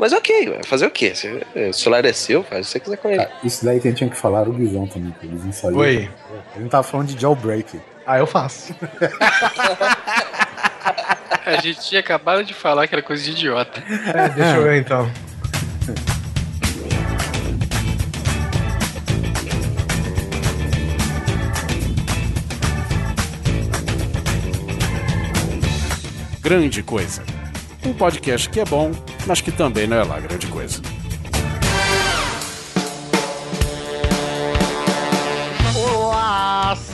Mas ok, fazer o quê? Se, o celular é seu, faz o que você quiser com ele. Ah, isso daí quem tinha que falar era o Guizão também, que o Guizão saiu. Oi. Ele não tava falando de jailbreak. Ah, eu faço. A gente tinha acabado de falar que era coisa de idiota. É, deixa eu ver então. Grande Coisa. Um podcast que é bom, mas que também não é lá grande coisa.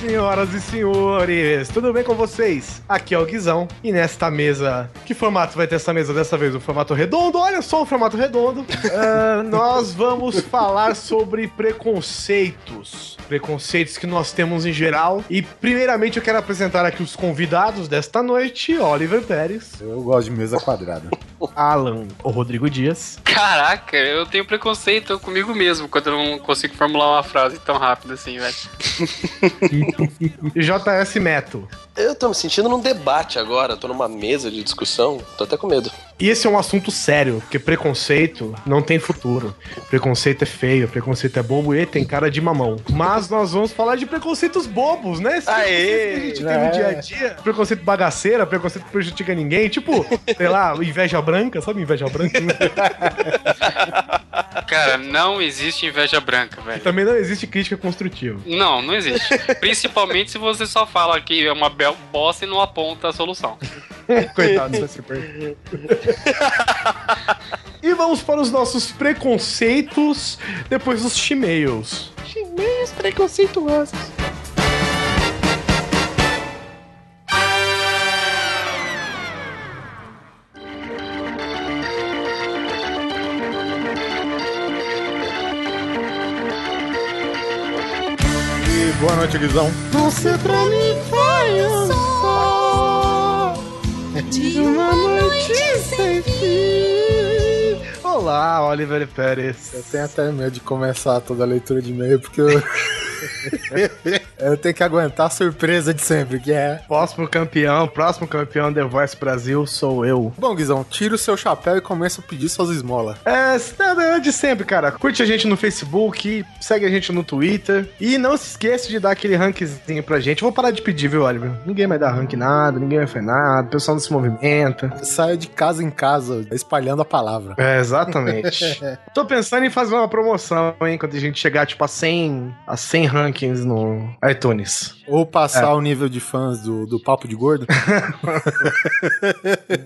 Senhoras e senhores! Tudo bem com vocês? Aqui é o Guizão e nesta mesa. Que formato vai ter essa mesa dessa vez? O formato redondo? Olha só o formato redondo. uh, nós vamos falar sobre preconceitos. Preconceitos que nós temos em geral. E primeiramente eu quero apresentar aqui os convidados desta noite: Oliver Pérez. Eu gosto de mesa quadrada. Alan, o Rodrigo Dias. Caraca, eu tenho preconceito comigo mesmo quando eu não consigo formular uma frase tão rápida assim, velho. JS Meto. Eu tô me sentindo num debate agora, tô numa mesa de discussão, tô até com medo. E esse é um assunto sério, porque preconceito não tem futuro. Preconceito é feio, preconceito é bobo e tem cara de mamão. Mas nós vamos falar de preconceitos bobos, né? Esse Aê, que a gente tem no dia a dia. Preconceito bagaceira, preconceito que prejudica ninguém. Tipo, sei lá, inveja branca, sabe inveja branca? Cara, não existe inveja branca, velho. Também não existe crítica construtiva. Não, não existe. Principalmente se você só fala que é uma bel bosta e não aponta a solução. Coitado, você super. e vamos para os nossos preconceitos depois dos chimeils. Chimeils preconceituosos. Boa noite, Guizão. Você pra mim foi um sol de uma noite sem fim. Olá, Oliver Pérez. Eu tenho até medo de começar toda a leitura de e-mail, porque eu... eu tenho que aguentar a surpresa de sempre, que é. Próximo campeão, próximo campeão The Voice Brasil sou eu. Bom, Guizão, tira o seu chapéu e começa a pedir suas esmolas. É, é de sempre, cara. Curte a gente no Facebook, segue a gente no Twitter. E não se esqueça de dar aquele rankzinho pra gente. Vou parar de pedir, viu, Oliver? Ninguém vai dar rank nada, ninguém vai fazer nada, o pessoal não se movimenta. Saia de casa em casa, espalhando a palavra. É, exatamente. Tô pensando em fazer uma promoção, hein, quando a gente chegar, tipo, a 100, a 100 rankings no iTunes. Ou passar é. o nível de fãs do, do Papo de Gordo.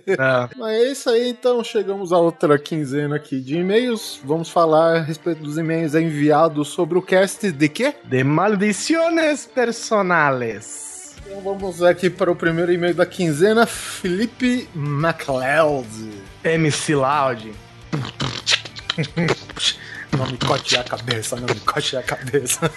é. Mas é isso aí, então. Chegamos a outra quinzena aqui de e-mails. Vamos falar a respeito dos e-mails enviados sobre o cast de quê? De maldições personales. Então vamos aqui para o primeiro e-mail da quinzena, Felipe MacLeod. MC Loud. Não me cote a cabeça, não me cote a cabeça.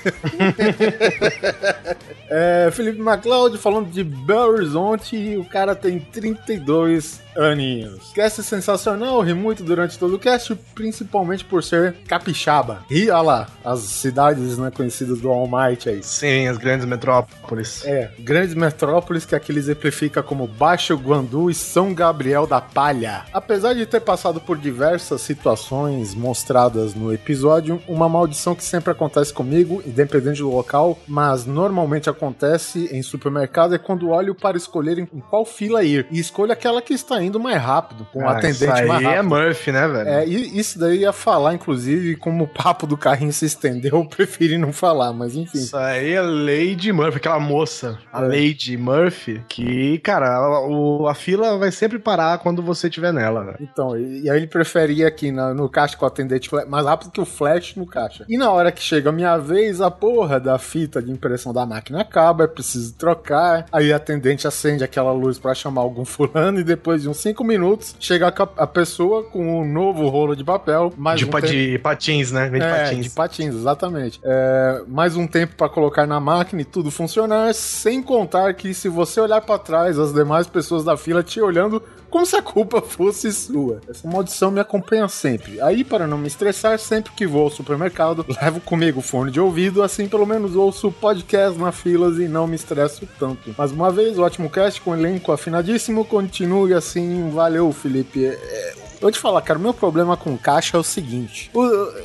é, Felipe MacLeod falando de Belo Horizonte o cara tem 32 aninhos. Cast sensacional, ri muito durante todo o cast, principalmente por ser capixaba. E olha lá, as cidades né, conhecidas do All Might aí. Sim, as grandes metrópoles. É, grandes metrópoles que aqui ele exemplifica como Baixo Guandu e São Gabriel da Palha. Apesar de ter passado por diversas situações mostradas no episódio, uma maldição que sempre acontece comigo, independente do local, mas normalmente acontece em supermercado, é quando olho para escolher em qual fila ir. E escolho aquela que está indo mais rápido, com o ah, atendente mais rápido. é Murphy, né, velho? É, e isso daí ia falar, inclusive, como o papo do carrinho se estendeu, eu preferi não falar, mas enfim. Isso aí é Lady Murphy, aquela moça, a é. Lady Murphy, que, cara, a, a, fila vai sempre parar quando você estiver nela, velho. Então, e, e, aí ele preferia aqui no, no caixa com o atendente mais rápido que o flash no caixa. E na hora que chega a minha vez, a porra da fita de impressão da máquina acaba, é preciso trocar, aí o atendente acende aquela luz para chamar algum fulano e depois de um uns 5 minutos, chega a, pessoa com um novo rolo de papel. Mais de, um pa tempo... de patins, né? De é, patins. de patins, exatamente. É, mais um tempo para colocar na máquina e tudo funcionar, sem contar que se você olhar para trás, as demais pessoas da fila te olhando Como se a culpa fosse sua. Essa maldição me acompanha sempre. Aí, para não me estressar, sempre que vou ao supermercado, levo comigo fone de ouvido, assim pelo menos ouço podcast na filas e não me estresso tanto. Mais uma vez, ótimo cast com elenco afinadíssimo. Continue assim. Valeu, Felipe. É, eu vou te falar, cara, meu problema com caixa é o seguinte.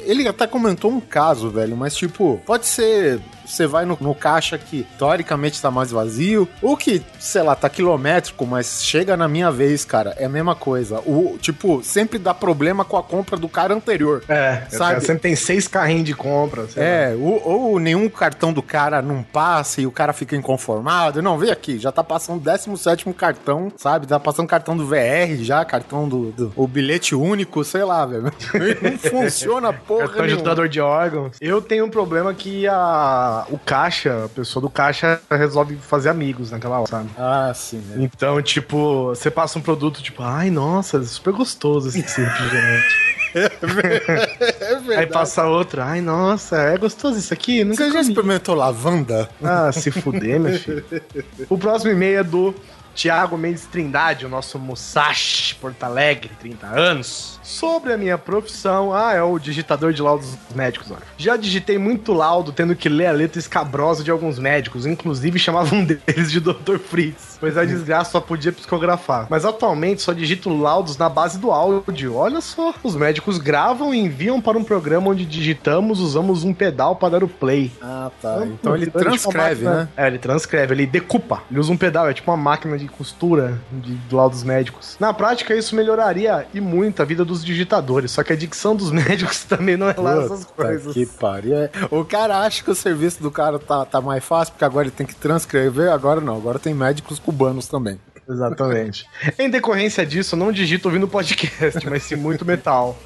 ele até comentou um caso, velho, mas tipo, pode ser. Você vai no, no caixa que teoricamente tá mais vazio, ou que, sei lá, tá quilométrico, mas chega na minha vez, cara, é a mesma coisa. O, tipo, sempre dá problema com a compra do cara anterior. É, Sabe? Sempre tem seis carrinhos de compra. sei lá. É, ou, ou nenhum cartão do cara não passa e o cara fica inconformado. Não, vem aqui, já tá passando o 17 cartão, sabe? Tá passando cartão do VR já, cartão do, do- o bilhete único, sei lá, velho. Não funciona porra Cartão de doador de órgãos. Eu tenho um problema que a, o caixa, a pessoa do caixa resolve fazer amigos naquela hora, sabe? Ah, sim, né? Então, tipo, você passa um produto, tipo, ai, nossa, super gostoso esse refrigerante. É Aí verdade. passa outro, ai, nossa, é gostoso isso aqui? Nunca Você já comi. experimentou lavanda? Ah, se fuder, meu filho. O próximo e-mail é do Tiago Mendes Trindade, o nosso Musashi Porto Alegre, 30 anos. Sobre a minha profissão, ah, é o digitador de laudos médicos, olha. Já digitei muito laudo, tendo que ler a letra escabrosa de alguns médicos, inclusive chamavam um deles de Dr. Fritz, pois a desgraça só podia psicografar. Mas atualmente só digito laudos na base do áudio. Olha só, os médicos gravam e enviam para um programa onde digitamos, usamos um pedal para dar o play. Ah, tá. Então ele tipo transcreve, né? É, ele transcreve, ele decupa. Ele usa um pedal, é tipo uma máquina de costura de, laudos médicos. Na prática, isso melhoraria e muito a vida dos digitadores, só que a dicção dos médicos também não é lá essas Puta coisas. Que pariu. É, O cara acha que o serviço do cara tá, tá mais fácil, porque agora ele tem que transcrever. Agora não, agora tem médicos cubanos também. Exatamente. em decorrência disso, eu não digito ouvindo podcast, mas sim muito metal.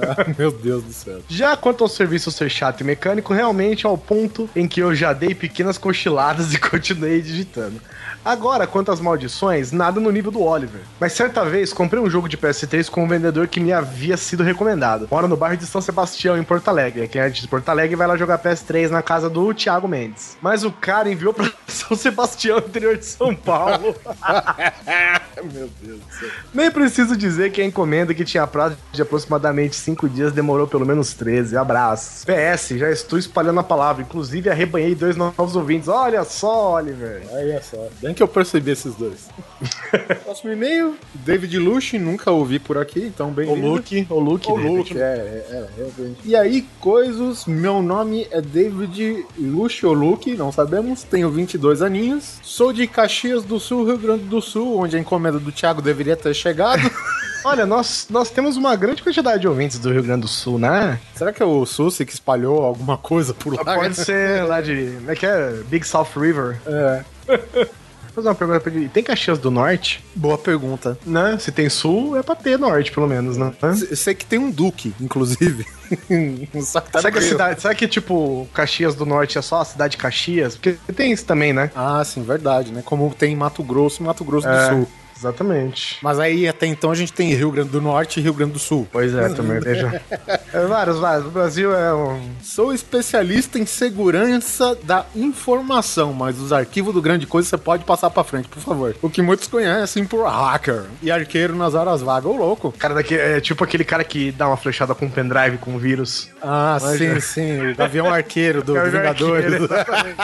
Ah, Meu Deus do céu. Já quanto ao serviço ser chato e mecânico, realmente é ao ponto em que eu já dei pequenas cochiladas e continuei digitando. Agora, quanto às maldições, nada no nível do Oliver. Mas certa vez comprei um jogo de PS3 com um vendedor que me havia sido recomendado. Mora no bairro de São Sebastião, em Porto Alegre. Quem é de Porto Alegre vai lá jogar PS3 na casa do Thiago Mendes. Mas o cara enviou pra São Sebastião, interior de São Paulo. Meu Deus do céu. Nem preciso dizer que a encomenda que tinha prazo de aproximadamente 5 dias demorou pelo menos 13. Abraços. PS, já estou espalhando a palavra. Inclusive, arrebanhei dois novos ouvintes. Olha só, Oliver. Olha só. Bem que eu percebi esses dois. Próximo e-mail, David Lush, nunca ouvi por aqui, então O bem-vindo. Luke, o Luke. O Luke, é, é, é, realmente. E aí, coisas, meu nome é David Lush ou Luke, não sabemos, tenho 22 aninhos, sou de Caxias do Sul, Rio Grande do Sul, onde a encomenda do Thiago deveria ter chegado. Olha, nós, nós temos uma grande quantidade de ouvintes do Rio Grande do Sul, né? Será que é o Susi que espalhou alguma coisa por lá? Pode ser lá de. Como é que é? Big South River. É, fazer uma pergunta pra ele. Tem Caxias do Norte? boa pergunta. Né? Se tem sul, é pra ter norte, pelo menos, né? Sei que tem um Duque, inclusive. Só que tá Será que, cidade, será que, tipo, Caxias do Norte é só a cidade de Caxias? Porque tem isso também, né? Ah, sim, verdade, né? Como tem em Mato Grosso e Mato Grosso É. do Sul. Exatamente. Mas aí até então a gente tem Rio Grande do Norte e Rio Grande do Sul. Pois é, também, veja. É, vários, vários. O Brasil é um. Sou especialista em segurança da informação, mas os arquivos do Grande Coisa você pode passar pra frente, por favor. O que muitos conhecem por hacker e arqueiro nas horas vagas. Ô, louco. Cara daqui é tipo aquele cara que dá uma flechada com um pendrive com vírus. Ah, Mas sim, é. sim. O Gavião Arqueiro do Gavião Vingadores. Arqueiro, exatamente.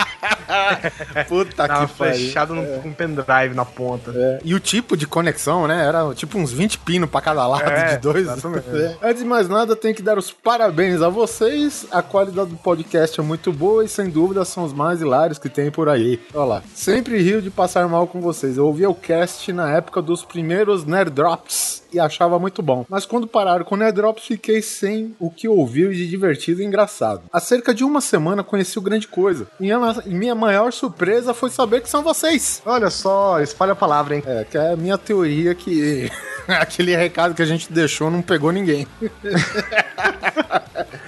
Puta Dá uma que pariu. flechada num- com um pendrive na ponta. É, E o tipo de conexão, né? Era tipo uns 20 pinos pra cada lado É, de dois. É. Antes de mais nada, tenho que dar os parabéns a vocês. A qualidade do podcast é muito boa e sem dúvida são os mais hilários que tem por aí. Olha lá. Sempre rio de passar mal com vocês. Eu ouvia o cast na época dos primeiros Nerd Drops e achava muito bom. Mas quando pararam com o Nerd Drops, fiquei sem o que ouvir de divertido e engraçado. Há cerca de uma semana conheci o Grande Coisa. E minha, e minha maior surpresa foi saber que são vocês. Olha só, espalha a palavra, hein? É, que é a minha teoria que aquele recado que a gente deixou não pegou ninguém.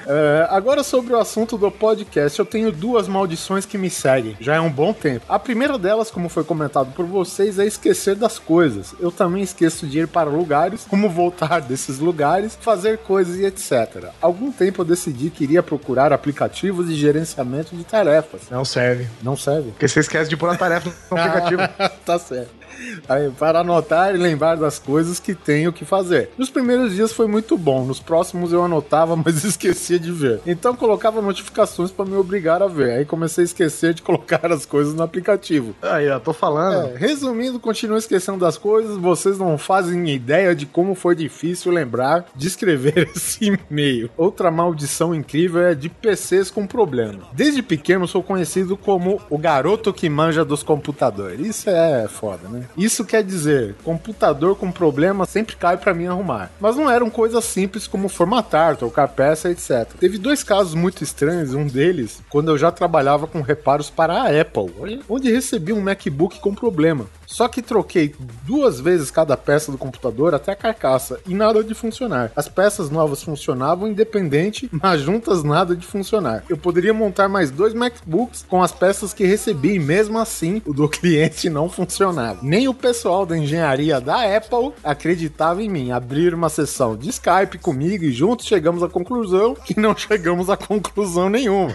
É, agora sobre o assunto do podcast, eu tenho duas maldições que me seguem, já é um bom tempo. A primeira delas, como foi comentado por vocês, é esquecer das coisas. Eu também esqueço de ir para lugares, como voltar desses lugares, fazer coisas e etc. Algum tempo eu decidi que iria procurar aplicativos de gerenciamento de tarefas. Não serve. Não serve? Porque você esquece de pôr a tarefa no aplicativo. tá certo. Aí, para anotar e lembrar das coisas que tenho que fazer. Nos primeiros dias foi muito bom, nos próximos eu anotava, mas esquecia de ver. Então colocava notificações para me obrigar a ver. Aí comecei a esquecer de colocar as coisas no aplicativo. Aí, ó, tô falando. É, resumindo, continuo esquecendo das coisas, vocês não fazem ideia de como foi difícil lembrar de escrever esse e-mail. Outra maldição incrível é de PCs com problema. Desde pequeno sou conhecido como o garoto que manja dos computadores. Isso é foda, né? Isso quer dizer, computador com problema sempre cai para mim arrumar. Mas não eram coisas simples como formatar, trocar peça, etc. Teve dois casos muito estranhos, um deles quando eu já trabalhava com reparos para a Apple, onde recebi um MacBook com problema. Só que troquei duas vezes cada peça do computador até a carcaça e nada de funcionar. As peças novas funcionavam independente, mas juntas nada de funcionar. Eu poderia montar mais dois MacBooks com as peças que recebi e mesmo assim o do cliente não funcionava. Nem o pessoal da engenharia da Apple acreditava em mim. Abrir uma sessão de Skype comigo e juntos chegamos à conclusão que não chegamos a conclusão nenhuma.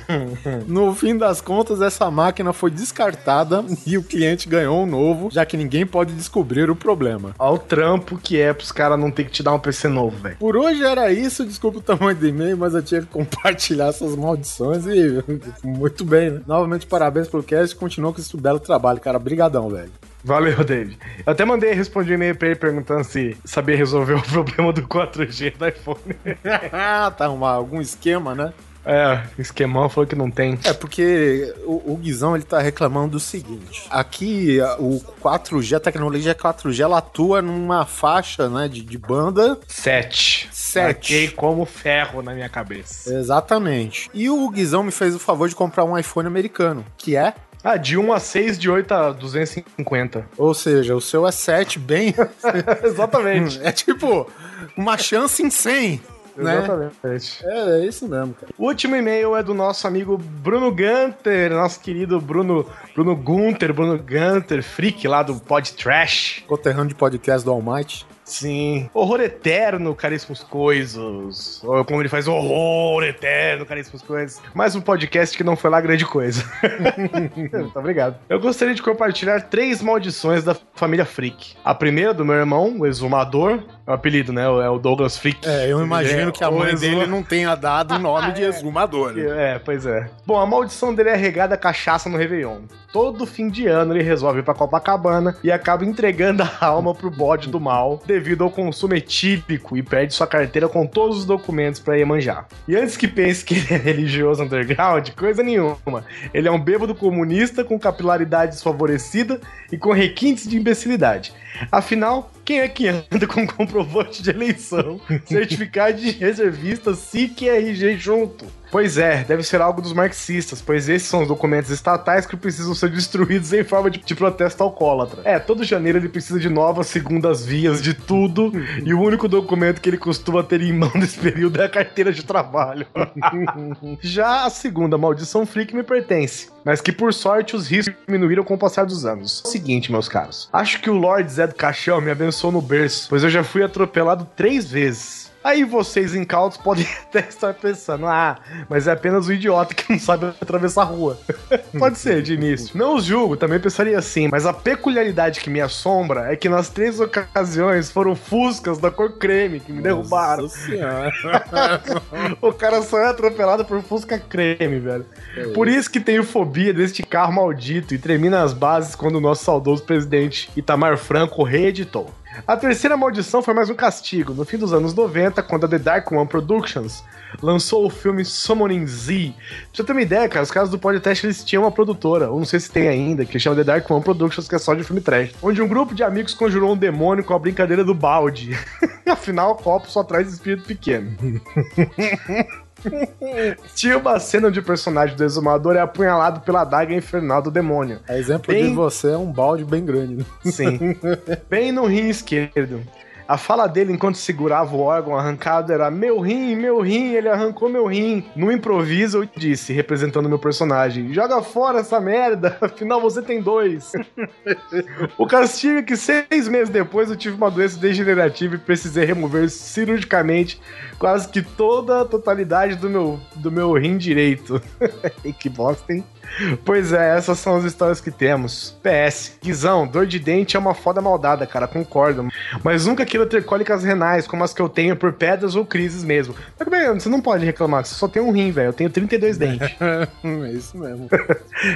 No fim das contas, essa máquina foi descartada e o cliente ganhou um novo, já que ninguém pode descobrir o problema. Olha o trampo que é pros caras não ter que te dar um PC novo, velho. Por hoje era isso, desculpa o tamanho do e-mail, mas eu tinha que compartilhar essas maldições e muito bem, né? Novamente, parabéns pelo cast continua com esse belo trabalho, cara. Brigadão, velho. Valeu, David. Eu até mandei responder um e-mail pra ele perguntando se sabia resolver o problema do 4G do iPhone. tá uma, algum esquema, né? É, esquemão falou que não tem. É, porque o, o Guizão ele tá reclamando do seguinte: aqui o 4G, a tecnologia 4G, ela atua numa faixa né, de, de banda 7. 7. Marquei como ferro na minha cabeça. Exatamente. E o Guizão me fez o favor de comprar um iPhone americano, que é. Ah, de 1 a 6, de 8 a 250. Ou seja, o seu é 7 bem. Exatamente. é tipo uma chance em 100. Né? Exatamente. É, é isso mesmo, cara. O último e-mail é do nosso amigo Bruno Gunter, nosso querido Bruno, Bruno Gunter, Bruno Gunter, freak lá do Pod Trash. Conterrâneo de podcast do Almighty. Sim. Horror eterno, caríssimos coisas. Ou como ele faz horror eterno, caríssimos coisas. Mais um podcast que não foi lá grande coisa. Muito obrigado. Eu gostaria de compartilhar três maldições da família Freak. A primeira do meu irmão, o exumador. É o apelido, né? É o Douglas Freak. É, eu imagino que a mãe exuma- dele não tenha dado o nome de exumador. né? É, pois é. Bom, a maldição dele é regada a cachaça no Réveillon. Todo fim de ano ele resolve ir pra Copacabana e acaba entregando a alma pro bode do mal devido ao consumo etílico e perde sua carteira com todos os documentos pra Iemanjá. E antes que pense que ele é religioso underground, coisa nenhuma. Ele é um bêbado comunista com capilaridade desfavorecida e com requintes de imbecilidade. Afinal, quem é que anda com comprovante de eleição, certificado de reservista, SIC e RG junto? Pois é, deve ser algo dos marxistas, pois esses são os documentos estatais que precisam ser destruídos em forma de, de protesto alcoólatra. É, todo janeiro ele precisa de novas segundas vias de tudo, e o único documento que ele costuma ter em mão nesse período é a carteira de trabalho. Já a segunda maldição freak me pertence, mas que por sorte os riscos diminuíram com o passar dos anos. É o seguinte, meus caros, acho que o Lord Zé do Caixão me abençoou no berço, pois eu já fui atropelado três vezes. Aí vocês incautos podem até estar pensando, ah, mas é apenas um idiota que não sabe atravessar a rua. Pode ser, de início. Não os julgo, também pensaria assim, mas a peculiaridade que me assombra é que nas três ocasiões foram fuscas da cor creme que me derrubaram. O cara só é atropelado por Fusca creme, velho. Por isso que tenho fobia deste carro maldito e tremi nas bases quando o nosso saudoso presidente Itamar Franco reeditou. A terceira maldição foi mais um castigo. No fim dos anos 90, quando a The Dark One Productions lançou o filme Summoning Z. Pra você ter uma ideia, cara, os caras do podcast eles tinham uma produtora, ou não sei se tem ainda, que chama The Dark One Productions, que é só de filme trash. Onde um grupo de amigos conjurou um demônio com a brincadeira do balde. Afinal, o copo só traz espírito pequeno. Tinha uma cena onde o personagem do exumador é apunhalado pela adaga infernal do demônio. A exemplo Bem- de você é um balde bem grande. né? Sim. Bem no rim esquerdo. A fala dele enquanto segurava o órgão arrancado era meu rim, meu rim, ele arrancou meu rim. No improviso eu disse, representando meu personagem, joga fora essa merda, afinal você tem dois. o castigo é que seis meses depois eu tive uma doença degenerativa e precisei remover cirurgicamente quase que toda a totalidade do meu, do meu rim direito. que bosta, hein? Pois é, essas são as histórias que temos. PS, Guizão, dor de dente é uma foda maldada, cara, concordo. Mas nunca queira ter cólicas renais, como as que eu tenho por pedras ou crises mesmo. Mas bem, você não pode reclamar, você só tem um rim, velho. Eu tenho 32 dentes. é isso mesmo.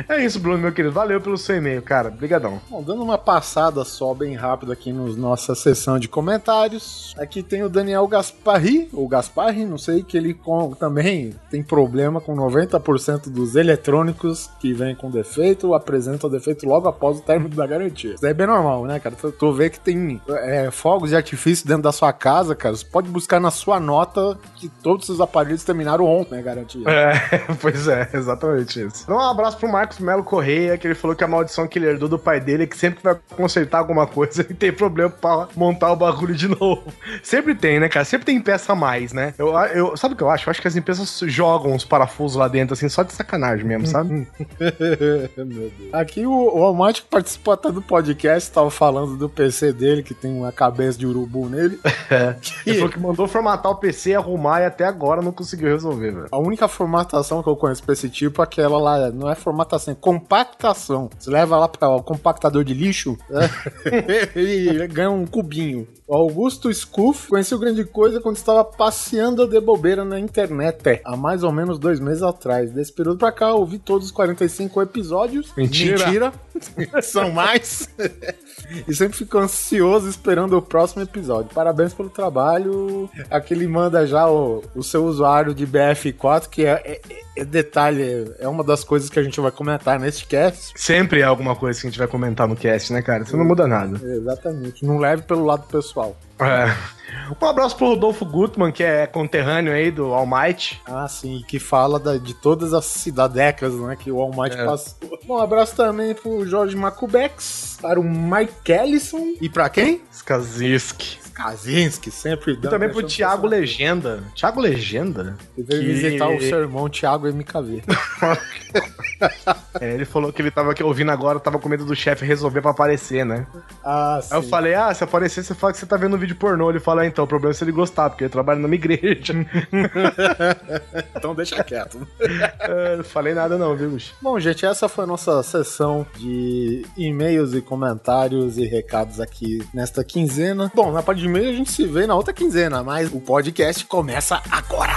é isso, Bruno, meu querido. Valeu pelo seu e-mail, cara. Obrigadão. Bom, dando uma passada só bem rápida aqui na nossa sessão de comentários. Aqui tem o Daniel Gasparri, ou Gasparri, não sei, que ele com, também tem problema com 90% dos eletrônicos que vem com defeito, apresenta o defeito logo após o término da garantia. Isso é bem normal, né, cara? Tu, tu vê que tem é, fogos de artifício dentro da sua casa, cara. Você pode buscar na sua nota que todos os aparelhos terminaram ontem, né, garantia. É, pois é, exatamente isso. Então, um abraço pro Marcos Melo Correia, que ele falou que a maldição que ele herdou do pai dele é que sempre que vai consertar alguma coisa, ele tem problema pra montar o bagulho de novo. Sempre tem, né, cara? Sempre tem peça a mais, né? Eu, eu, sabe o que eu acho? Eu acho que as empresas jogam os parafusos lá dentro, assim, só de sacanagem mesmo, sabe? Aqui o, o Almighty participou até do podcast, tava falando do PC dele, que tem uma cabeça de urubu nele. É. Ele falou que mandou formatar o PC, arrumar e até agora não conseguiu resolver, velho. A única formatação que eu conheço pra esse tipo é aquela lá, não é formatação, é compactação. Você leva lá para o compactador de lixo e ganha um cubinho. O Augusto Scuff conheceu grande coisa quando estava passeando de bobeira na internet, há mais ou menos dois meses atrás. Desse período pra cá, ouvi todos os 45 episódios. Mentira. Mentira. São mais. e sempre fico ansioso esperando o próximo episódio. Parabéns pelo trabalho. Aqui ele manda já o, o seu usuário de BF4, que é, é, é detalhe, é uma das coisas que a gente vai comentar neste cast. Sempre é alguma coisa que a gente vai comentar no cast, né, cara? Isso não muda nada. Exatamente. Não leve pelo lado pessoal. É. Um abraço pro Rodolfo Gutmann, que é conterrâneo aí do All Might. Ah, sim, que fala da- de todas as cidadecas né, que o All Might É. passou. Um abraço também pro Jorge Macubex, para o Mike Ellison e pra quem? Skazinski. Kazinski, sempre E dando também pro Thiago. Legenda. Thiago Legenda? Ele veio que- visitar o seu irmão Thiago MKV. É, ele falou que ele tava aqui ouvindo agora, tava com medo do chefe resolver pra aparecer, né? Ah, sim. Aí eu falei, ah, se aparecer, você fala que você tá vendo um vídeo pornô. Ele fala, ah, então, o problema é se ele gostar, porque ele trabalha numa igreja. então deixa quieto. É, não falei nada não, viu, bicho? Bom, gente, essa foi a nossa sessão de e-mails e comentários e recados aqui nesta quinzena. Bom, na parte de e-mail a gente se vê na outra quinzena, mas o podcast começa agora.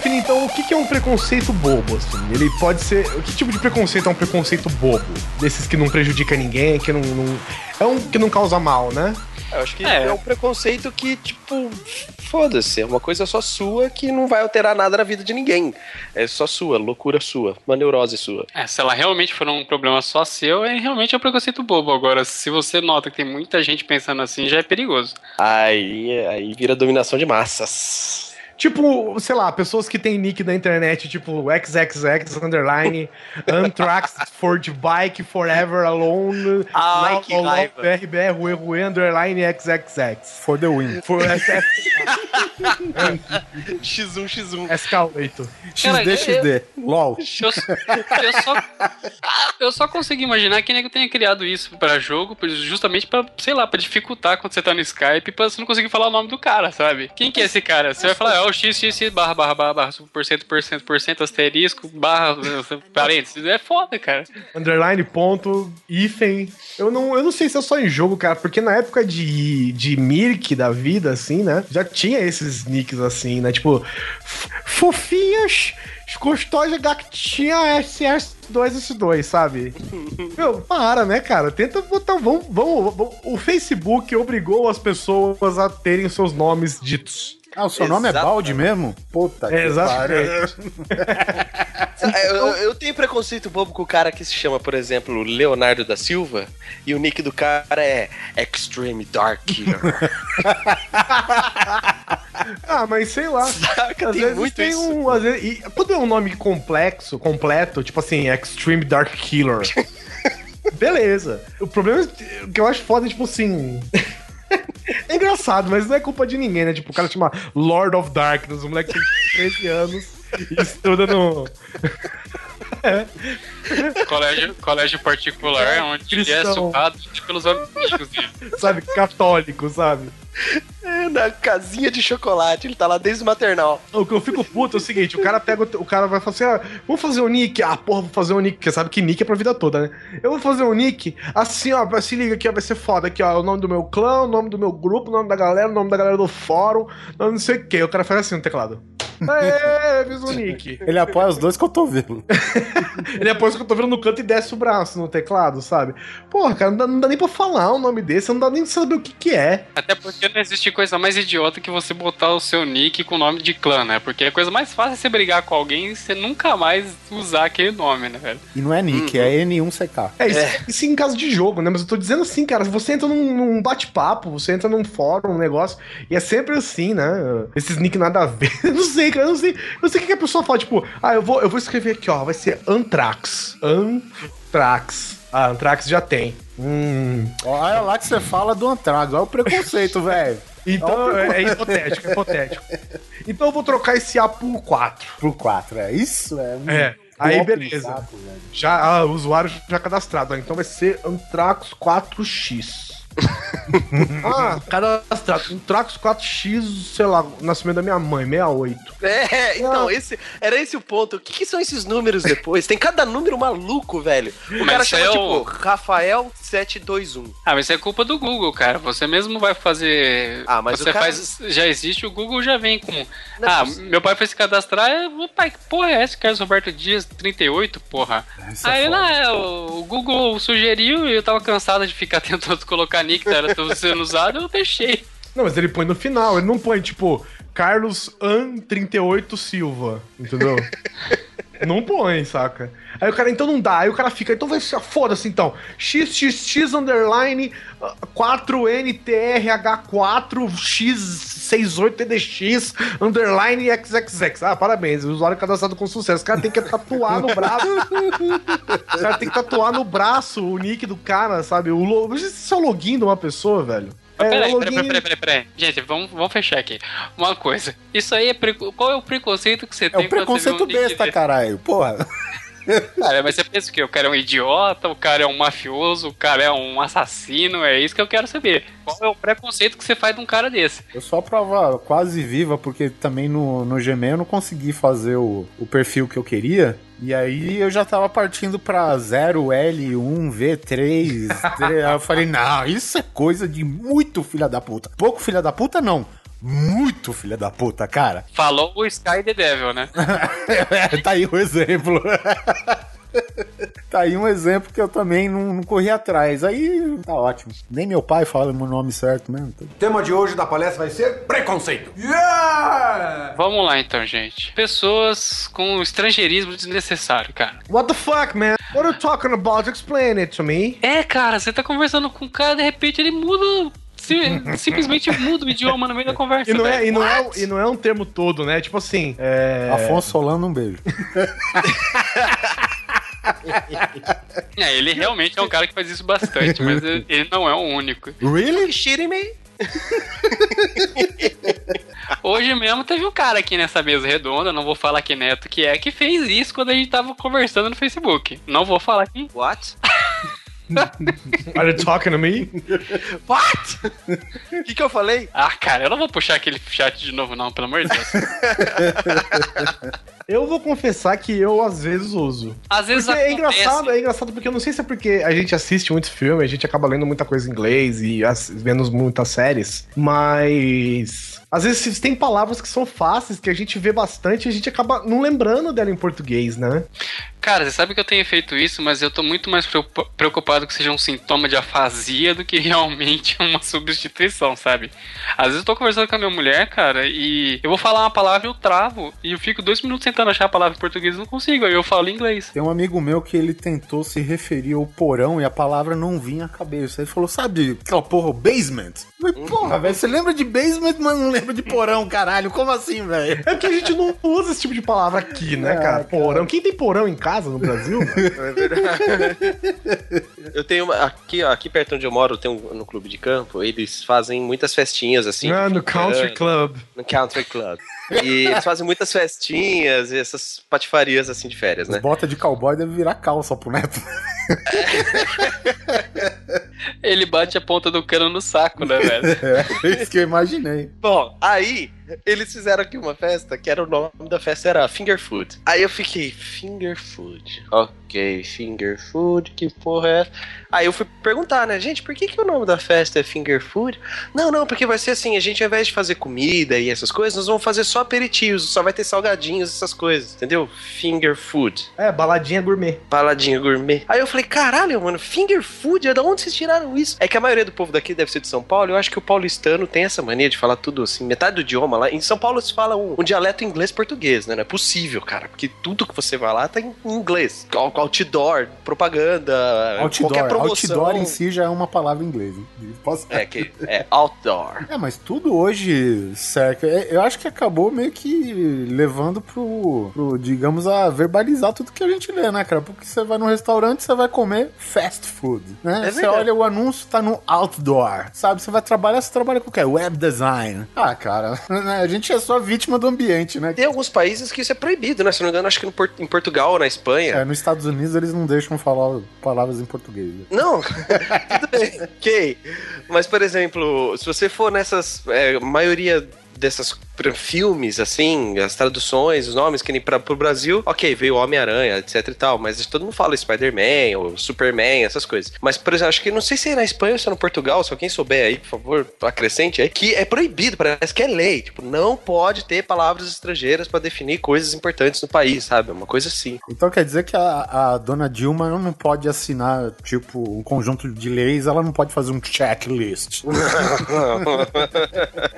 Definir então o que é um preconceito bobo, assim. Ele pode ser. Que tipo de preconceito é um preconceito bobo? Desses que não prejudica ninguém, que não. não- é um que não causa mal, né? Eu acho que É. é. um preconceito que, tipo, foda-se, é uma coisa só sua que não vai alterar nada na vida de ninguém. É só sua, loucura sua, uma neurose sua. É, se ela realmente for um problema só seu, é realmente um preconceito bobo. Agora, se você nota que tem muita gente pensando assim, já é perigoso. Aí, aí vira dominação de massas. Tipo, sei lá, pessoas que têm nick na internet, tipo XXX, underline, Anthrax, for the bike, forever alone, Ai, Now que raiva. BRBR, Rue, Rue, underline XXX. For the win. For X1, X1. SK8. Cara, XD, XD. LOL. Eu, eu só, eu só consigo imaginar que nego tenha criado isso pra jogo, justamente pra, sei lá, pra dificultar quando você tá no Skype, pra você não conseguir falar o nome do cara, sabe? Quem que é esse cara? Você vai falar, é o XXX barra, barra, barra, barra, por cento, por cento, por cento, asterisco, barra, parênteses. É foda, cara. Underline, ponto, hífen. Eu não, eu não sei se é só em jogo, cara, porque na época de, de Mirk da vida, assim, né? Já tinha esses nicks assim, né? Tipo, fofinhas, gostosa gatinha SS2S2, sabe? Meu, para, né, cara? Tenta botar. Vamos, vamos, vamos- O Facebook obrigou as pessoas a terem seus nomes ditos. Ah, o seu nome é Exatamente. Balde mesmo? Puta que Exatamente. Eu, eu- eu tenho preconceito bobo com o cara que se chama, por exemplo, Leonardo da Silva, e o nick do cara é Extreme Dark Killer. Ah, mas sei lá. Saca? Às Tem vezes muito tem isso. um. Às vezes, e quando é um nome complexo, completo, tipo assim, Extreme Dark Killer. Beleza. O problema é que eu acho foda, é, tipo assim. É engraçado, mas não é culpa de ninguém, né? Tipo, o cara chama Lord of Darkness, o moleque tem 13 anos e estuda no. Colégio, colégio particular, onde ele é cristão. sucado pelos amigos dele. sabe, católico, sabe? É, na casinha de chocolate, ele tá lá desde o maternal. O que eu fico puto é o seguinte, o cara pega, o, cara vai falar assim, ah, vamos fazer o nick, ah, porra, vou fazer o nick, porque sabe que nick é pra vida toda, né? Eu vou fazer o nick, assim, ó, se liga aqui, ó, vai ser foda, aqui, ó, o nome do meu clã, o nome do meu grupo, o nome da galera, o nome da galera do fórum, não sei o que, o cara faz assim no teclado. Aê, fiz o nick. Ele apoia os dois cotovelos. Ele apoia o que eu tô vendo no canto e desce o braço no teclado, sabe? Porra, cara, não dá, não dá nem pra falar o nome desse, não dá nem pra saber o que que é. Até porque não existe coisa mais idiota que você botar o seu nick com o nome de clã, né? Porque a coisa mais fácil é você brigar com alguém e você nunca mais usar aquele nome, né, velho? E não é Nick, é N1CK. É, isso, isso em caso de jogo, né? Mas eu tô dizendo assim, cara, você entra num, num bate-papo, você entra num fórum, um negócio, e é sempre assim, né? Esses nick nada a ver. Eu não sei, cara, eu não sei. Eu não sei o que, a pessoa fala, tipo, ah, eu vou, eu vou escrever aqui, ó, vai ser Antrax. Antrax. Ah, Antrax já tem. Hum. Olha lá que você fala do Antrax, olha o preconceito, velho. Então é, é hipotético, é hipotético. Então eu vou trocar esse A por 4. Pro 4, é isso? É, um É, aí beleza. saco. Já, ah, o usuário já cadastrado. Então vai ser Antrax 4X. ah, cadastrado. Antrax 4X, sei lá, nascimento da minha mãe, 68. É, então, Não. esse, era esse o ponto. O que, que são esses números depois? Tem cada número maluco, velho. O Mas cara isso chama, é tipo, o- Rafael721. Ah, mas isso é culpa do Google, cara. Você mesmo vai fazer. Ah, mas você o cara- faz. Já existe, o Google já vem com. Não ah, meu pai foi se cadastrar. eu, Pai, que porra é esse? Carlos Roberto Dias, 38, porra. Isso é Aí não, é, o Google sugeriu e eu tava cansado de ficar tentando colocar nick, tá? era tudo sendo usado, eu deixei. Não, mas ele põe no final, ele não põe, tipo, Carlos An 38 Silva, entendeu? não põe, saca? Aí o cara, então não dá, aí o cara fica, então vai ser, foda-se então, xxx underline ah, 4NTRH4X68TDX underline XXX. Ah, parabéns, o usuário cadastrado com sucesso. O cara tem que tatuar no braço. o cara tem que tatuar no braço o nick do cara, sabe? O lo... Esse é o login de uma pessoa, velho. É, Peraí, peraí, peraí, peraí, peraí. Gente, vamos, vamos fechar aqui. Uma coisa. Isso aí é. Qual é o preconceito que você É tem o preconceito um besta, caralho. Porra. Cara, mas você pensa que o cara é um idiota, o cara é um mafioso, o cara é um assassino, é isso que eu quero saber. Qual é o preconceito que você faz de um cara desse? Eu a prova quase viva, porque também no, no Gmail eu não consegui fazer o, o perfil que eu queria. E aí eu já tava partindo pra 0L1, V3. Aí eu falei, não, isso é coisa de muito filha da puta. Pouco filha da puta, não. Muito filha da puta, cara. Falou o Sky the Devil, né? tá aí um exemplo. tá aí um exemplo que eu também não, não corri atrás. Aí tá ótimo. Nem meu pai fala o meu nome certo mesmo. O tema de hoje da palestra vai ser preconceito. Vamos lá então, gente. Pessoas com estrangeirismo desnecessário, cara. What the fuck, man? What are you talking about? Explain it to me. É, cara, você tá conversando com o cara, de repente ele muda. Sim- simplesmente muda o idioma no meio da conversa. E não, é, e, não é, What? e não é um termo todo, né? Tipo assim, é... Afonso Solano, um beijo. É, ele realmente é um cara que faz isso bastante, mas ele ele não é o único. Really? Shitting me? Hoje mesmo teve um cara aqui nessa mesa redonda, não vou falar que neto que é, que fez isso quando a gente tava conversando no Facebook. Não vou falar quem. What? Are you talking to me? What? O que, que eu falei? Ah, cara, eu não vou puxar aquele chat de novo, não, pelo amor de Deus. Eu vou confessar que eu às vezes uso. Às vezes Porque é engraçado, é engraçado porque eu não sei se é porque a gente assiste muito filme, a gente acaba lendo muita coisa em inglês e vendo muitas séries, mas às vezes tem palavras que são fáceis, que a gente vê bastante e a gente acaba não lembrando dela em português, né? Cara, você sabe que eu tenho feito isso, mas eu tô muito mais preocupa- preocupado que seja um sintoma de afasia do que realmente uma substituição, sabe? Às vezes eu tô conversando com a minha mulher, cara, e eu vou falar uma palavra e eu travo. E eu fico dois minutos tentando achar a palavra em português não consigo. Aí eu falo inglês. Tem um amigo meu que ele tentou se referir ao porão e a palavra não vinha à cabeça. Ele falou, sabe aquela porra, basement? Eu falei, porra, velho, você lembra de basement, mas não lembra de porão, caralho. Como assim, velho? É porque a gente não usa esse tipo de palavra aqui, né, É, cara? cara. Porão. Quem tem porão em casa no Brasil? É verdade. eu tenho uma, aqui, ó, aqui perto onde eu moro, tem um no clube de campo, eles fazem muitas festinhas assim. ah, no Country Club. No Country Club. E eles fazem muitas festinhas e essas patifarias assim de férias, As né? botas de cowboy devem virar calça pro neto. Ele bate a ponta do cano no saco, né, velho? É isso que eu imaginei. Bom, aí eles fizeram aqui uma festa que era o nome da festa era Finger Food. Aí eu fiquei, Finger Food. Ok, Finger Food, que porra é essa? Aí eu fui perguntar, né, gente, por que, que o nome da festa é Finger Food? Não, não, porque vai ser assim, a gente ao invés de fazer comida e essas coisas, nós vamos fazer só aperitivos, só vai ter salgadinhos, essas coisas, entendeu? Finger Food. É, baladinha gourmet. Paladinha gourmet. Aí eu falei, caralho, mano, finger food? É da onde vocês tiraram isso? É que a maioria do povo daqui deve ser de São Paulo. Eu acho que o paulistano tem essa mania de falar tudo assim, metade do idioma lá. Em São Paulo se fala um, um dialeto inglês-português, né? Não é possível, cara. Porque tudo que você vai lá tá em inglês. Out- Outdoor, propaganda, Outdoor. qualquer promoção. Outdoor em si já é uma palavra em inglês. Posso... É, que é outdoor. É, mas tudo hoje cerca. é, Eu acho que acabou meio que levando pro, pro, digamos, a verbalizar tudo que a gente lê, né, cara? Porque você vai num restaurante, você vai comer fast food, né? É você olha o anúncio, tá no outdoor, sabe? Você vai trabalhar, você trabalha com o quê? Web design. Ah, cara, né, a gente é só vítima do ambiente, né? Tem alguns países que isso é proibido, né? Se não me engano, acho que no Por- em Portugal ou na Espanha. É, nos Estados Unidos eles não deixam falar palavras em português. né? Não, tudo bem, ok. Mas, por exemplo, se você for nessas. é, maioria dessas pr- filmes, assim, as traduções, os nomes, que nem pra, pro Brasil, ok, veio Homem-Aranha, etc e tal, mas todo mundo fala Spider-Man ou Superman, essas coisas. Mas, por exemplo, acho que não sei se é na Espanha ou se é no Portugal, se alguém souber aí, por favor, acrescente aí, que é proibido, parece que é lei. Tipo, não pode ter palavras estrangeiras pra definir coisas importantes no país, sabe? Uma coisa assim. Então quer dizer que a, a dona Dilma não pode assinar, tipo, um conjunto de leis, ela não pode fazer um checklist.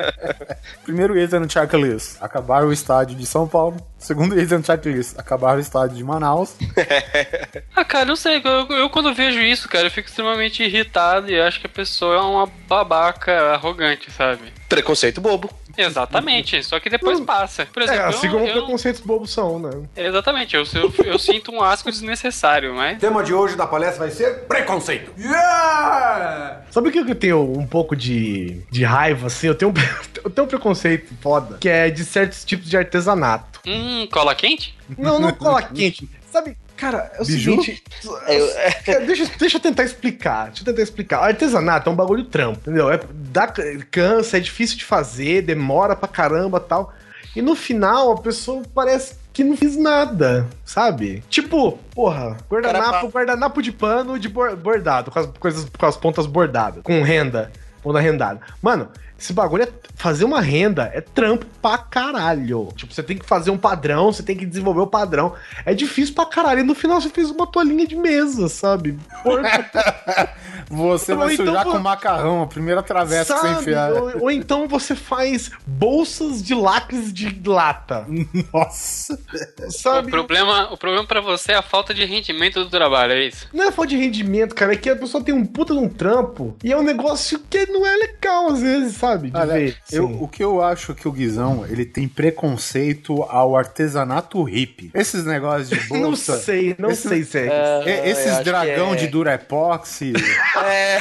Primeiro item no checklist, acabar o estádio de São Paulo. Segundo item no checklist, acabar o estádio de Manaus. Ah, cara, não sei. Eu, eu quando vejo isso, cara, eu fico extremamente irritado e acho que a pessoa é uma babaca arrogante, sabe? Preconceito bobo. Exatamente, só que depois passa. Por É, exemplo, assim eu, como eu- preconceitos bobos são, né? Exatamente, eu, eu, eu sinto um asco desnecessário, mas. O tema de hoje da palestra vai ser preconceito. Yeah! Sabe o que eu tenho um pouco de, de raiva, assim? Eu tenho, um, eu tenho um preconceito foda, que é de certos tipos de artesanato. Hum, cola quente? Não, não cola quente. Sabe, cara, é o Biju? seguinte. Cara, deixa, deixa eu tentar explicar. Deixa eu tentar explicar. Artesanato é um bagulho trampo, entendeu? É, dá, cansa, é difícil de fazer, demora pra caramba tal. E no final a pessoa parece que não fiz nada, sabe? Tipo, porra, guardanapo, guardanapo de pano de bor- bordado, com as coisas com as pontas bordadas, com renda, ponta rendada. Mano, esse bagulho é fazer uma renda é trampo pra caralho. Tipo, você tem que fazer um padrão, você tem que desenvolver o padrão. É difícil pra caralho. E no final você fez uma toalhinha de mesa, sabe? Porca, Você vai então sujar com macarrão, a primeira travessa que você sabe? enfiar. Ou, ou então você faz bolsas de lápis de lata, Nossa. O sabe? problema, o problema pra você é a falta de rendimento do trabalho, é isso? Não é falta de rendimento, cara, é que a pessoa tem um puta de um trampo e é um negócio que não é legal às vezes, sabe? De Olha, ver. eu- o que eu acho que o Guizão, ele tem preconceito ao artesanato hippie. Esses negócios de Não bolsa... sei, não Esse- sei se é. eu esses dragão é. de durepoxi, É.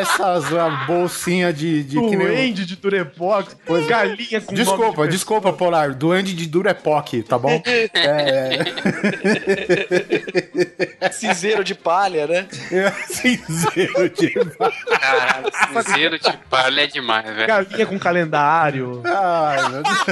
essas ah, bolsinha de... de Duende de Durepox, galinha com Desculpa, de desculpa, Polar. Duende de Durepoc, tá bom? É. Cinzeiro de palha, né? Cinzeiro de. Caralho, cinzeiro de palha é demais, velho. Galinha com calendário. Ai, meu Deus.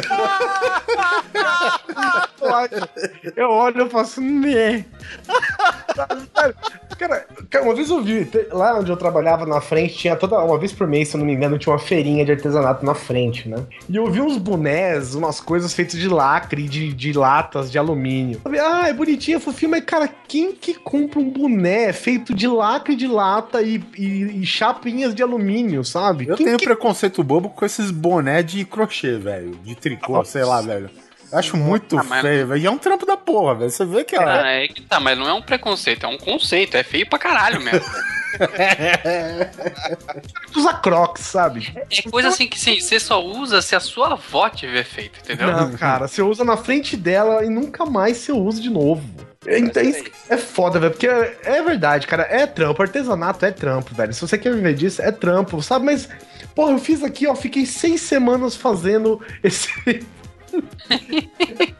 Eu olho e faço, né? Cara, cara, uma vez eu vi, lá onde eu trabalhava na frente, tinha toda, uma vez por mês, se eu não me engano, tinha uma feirinha de artesanato na frente, né? E eu vi uns bonés, umas coisas feitas de lacre, de, de latas, de alumínio. Eu falei, ah, é bonitinho, é fofinho, mas cara, quem que compra um boné feito de lacre de lata e, e, e chapinhas de alumínio, sabe? Eu Quem tenho que- preconceito bobo com esses boné de crochê, velho. De tricô, sei lá, velho. Eu acho muito Ah, mas- feio, velho. E é um trampo da porra, velho. Você vê que é. Ah, é que tá, mas não é um preconceito, é um conceito. É feio pra caralho mesmo. usa crocs, sabe? É coisa assim que sim, você só usa se a sua avó tiver feito, entendeu? Não, cara, você usa na frente dela e nunca mais você usa de novo. É, então, isso é foda, velho, porque é, é verdade, cara, é trampo, artesanato é trampo, velho. Se você quer viver disso, é trampo, sabe? Mas, porra, eu fiz aqui, ó, fiquei seis semanas fazendo esse.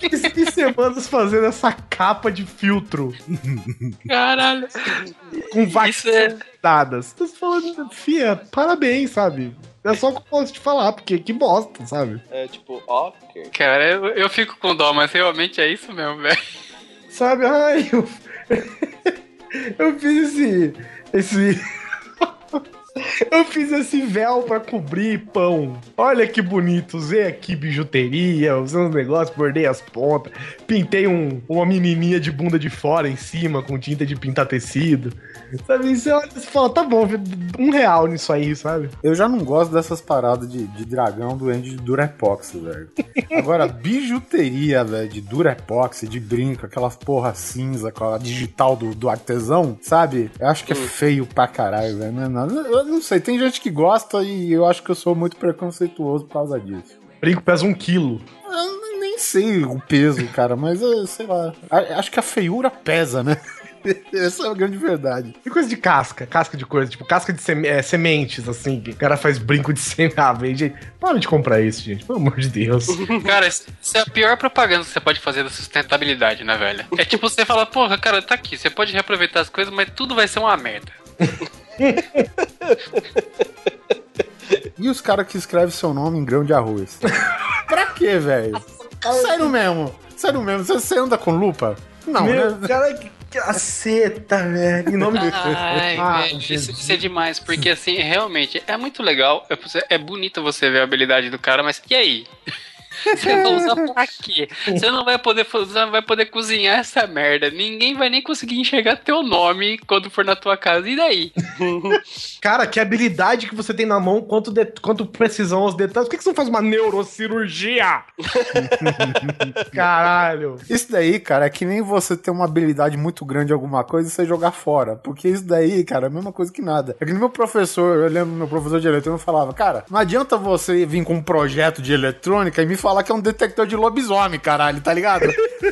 Fiquei seis semanas fazendo essa capa de filtro Caralho. com Isso é. dadas. Tô falando, fia, parabéns, sabe? É só o que eu posso te falar, porque que bosta, sabe? É tipo, ok. Cara, eu, eu fico com dó, mas realmente é isso mesmo, velho. Sabe? Ai, eu. eu fiz esse. Esse. eu fiz esse véu pra cobrir pão. Olha que bonito. Usei aqui bijuteria, usei uns negócios, bordei as pontas. Pintei um, uma menininha de bunda de fora em cima com tinta de pintar tecido. Sabe? E Você olha e fala, tá bom, um real nisso aí, sabe? Eu já não gosto dessas paradas de, de dragão doente de Durepox, velho. Agora, bijuteria, velho, de Durepox, de brinco, aquelas porra cinza com a digital do, do artesão, sabe? Eu acho que é feio pra caralho, velho. Não é nada. Eu não sei, tem gente que gosta e eu acho que eu sou muito preconceituoso por causa disso. Brinco pesa um quilo. Eu nem sei o peso, cara, mas eu sei lá. Acho que a feiura pesa, né? Essa é a grande verdade. E coisa de casca, casca de coisa, tipo casca de seme- é, sementes, assim, que o cara faz brinco de semente. Ah, gente, para de comprar isso, gente, pelo amor de Deus. Cara, isso é a pior propaganda que você pode fazer da sustentabilidade, né, velho? É tipo você falar, porra, cara, tá aqui, você pode reaproveitar as coisas, mas tudo vai ser uma merda. E os caras que escrevem seu nome em grão de arroz? pra quê, velho? Sério mesmo? Sério mesmo? Você, anda com lupa? Não, Meu, né? cara, que caceta, velho. Em nome de Ai, Ah, velho, isso, isso é demais, porque assim, realmente, é muito legal, é, é bonito você ver a habilidade do cara, mas e aí? Você vai usar pra quê? Você não vai poder você não vai poder cozinhar essa merda. Ninguém vai nem conseguir enxergar teu nome quando for na tua casa. E daí? Cara, que habilidade que você tem na mão, quanto, de- quanto precisão aos detalhes. Por que, que você não faz uma neurocirurgia? Caralho. Isso daí, cara, é que nem você ter uma habilidade muito grande em alguma coisa e você jogar fora. Porque isso daí, cara, é a mesma coisa que nada. É que nem meu professor, eu lembro meu professor de eletrônica falava, cara, não adianta você vir com um projeto de eletrônica e me falar que é um detector de lobisomem, caralho, tá ligado?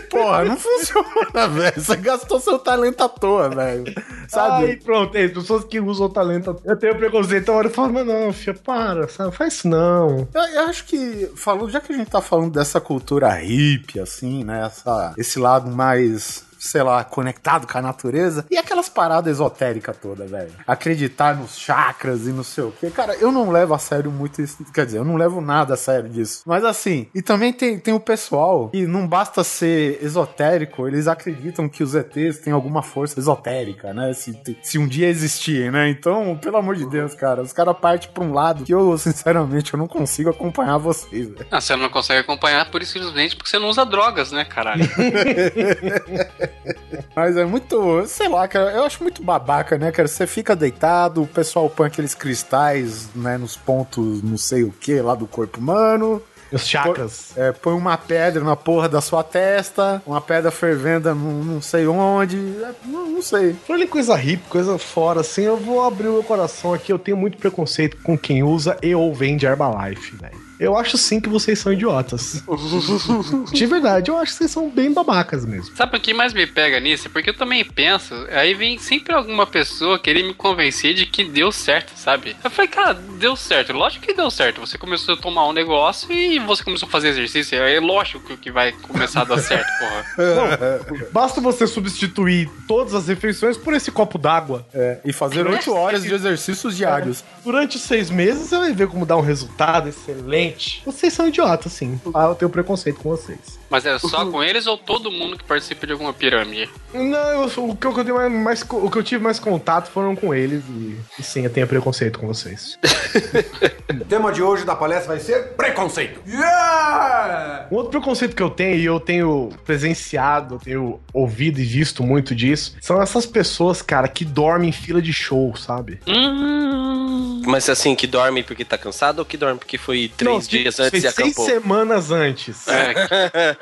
Porra, não funciona, velho. Você gastou seu talento à toa, velho. Sabe? Aí pronto, é, as pessoas que usam o talento. Eu tenho preconceito, a hora eu falo, mas não, filha, para, sabe? Faz isso não. Eu, eu acho que, falou, já que a gente tá falando dessa cultura hippie, assim, né? Essa, esse lado mais, sei lá, conectado com a natureza. E aquelas paradas esotéricas toda, velho. Acreditar nos chakras e não sei o quê. Cara, eu não levo a sério muito isso. Quer dizer, eu não levo nada a sério disso. Mas assim, e também tem, tem o pessoal que não basta ser esotérico, eles acreditam que os ETs têm alguma força esotérica, né? Se, se um dia existirem, né? Então, pelo amor de Deus, cara, os caras partem pra um lado que eu, sinceramente, eu não consigo acompanhar vocês, velho. Ah, você não consegue acompanhar por isso simplesmente porque você não usa drogas, né, caralho? Mas é muito, sei lá, cara, eu acho muito babaca, né, cara? Você fica deitado, o pessoal põe aqueles cristais, né, nos pontos, não sei o que, lá do corpo humano. Os chakras. É, põe uma pedra na porra da sua testa, uma pedra fervenda não, não sei onde, é, não, não sei. Falando em coisa hippie, coisa fora, assim, eu vou abrir o meu coração aqui. Eu tenho muito preconceito com quem usa e ou vende Herbalife, velho. Eu acho sim que vocês são idiotas. De verdade, eu acho que vocês são bem babacas mesmo. Sabe o que mais me pega nisso? Porque eu também penso, aí vem sempre alguma pessoa querer me convencer de que deu certo, sabe? Eu falei, cara, deu certo. Lógico que deu certo. Você começou a tomar um negócio e você começou a fazer exercício. É lógico que vai começar a dar certo, porra. Basta você substituir todas as refeições por esse copo d'água. É, e fazer oito horas de exercícios diários. Durante seis meses você vai ver como dá um resultado excelente Gente, vocês são idiotas, sim. Ah, eu tenho preconceito com vocês. Mas é só com eles ou todo mundo que participa de alguma pirâmide? Não, eu, o, que eu, o que eu mais, mais o que eu tive mais contato foram com eles e, e sim, eu tenho preconceito com vocês. O tema de hoje da palestra vai ser preconceito. Yeah! Um outro preconceito que eu tenho, e eu tenho presenciado, eu tenho ouvido e visto muito disso, são essas pessoas, cara, que dormem em fila de show, sabe? Hum. Mas assim, que dorme porque tá cansado ou que dorme porque foi três Não, dias foi antes e seis acampou? semanas antes. É.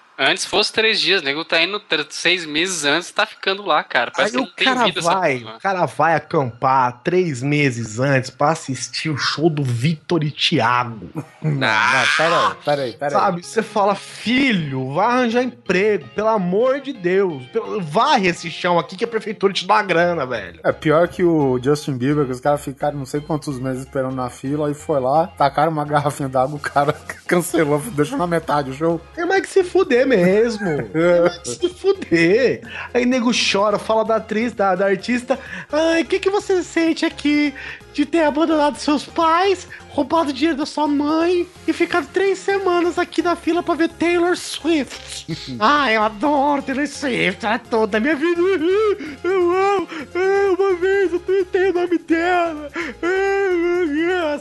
Antes fosse três dias, nego tá indo seis meses antes tá ficando lá, cara. Parece Aí que o não tem cara vai, o cara vai acampar três meses antes pra assistir o show do Vitor e Thiago. Não, não, peraí, peraí, peraí. Sabe? Você fala, filho, vai arranjar emprego, pelo amor de Deus. Pelo- Varre esse chão aqui que a prefeitura te dá uma grana, velho. É pior que o Justin Bieber, que os caras ficaram não sei quantos meses esperando na fila e foi lá, tacaram uma garrafinha d'água, o cara cancelou, deixou na metade o show. Tem mais que se fuder mesmo. Se fuder. Aí nego chora, fala da atriz, da, da artista. Ai, o que, que você sente aqui de ter abandonado seus pais, roubado dinheiro da sua mãe e ficado três semanas aqui na fila pra ver Taylor Swift? ah, eu adoro Taylor Swift, ela é toda a minha vida. Eu amo. Uma vez eu tentei o nome dela.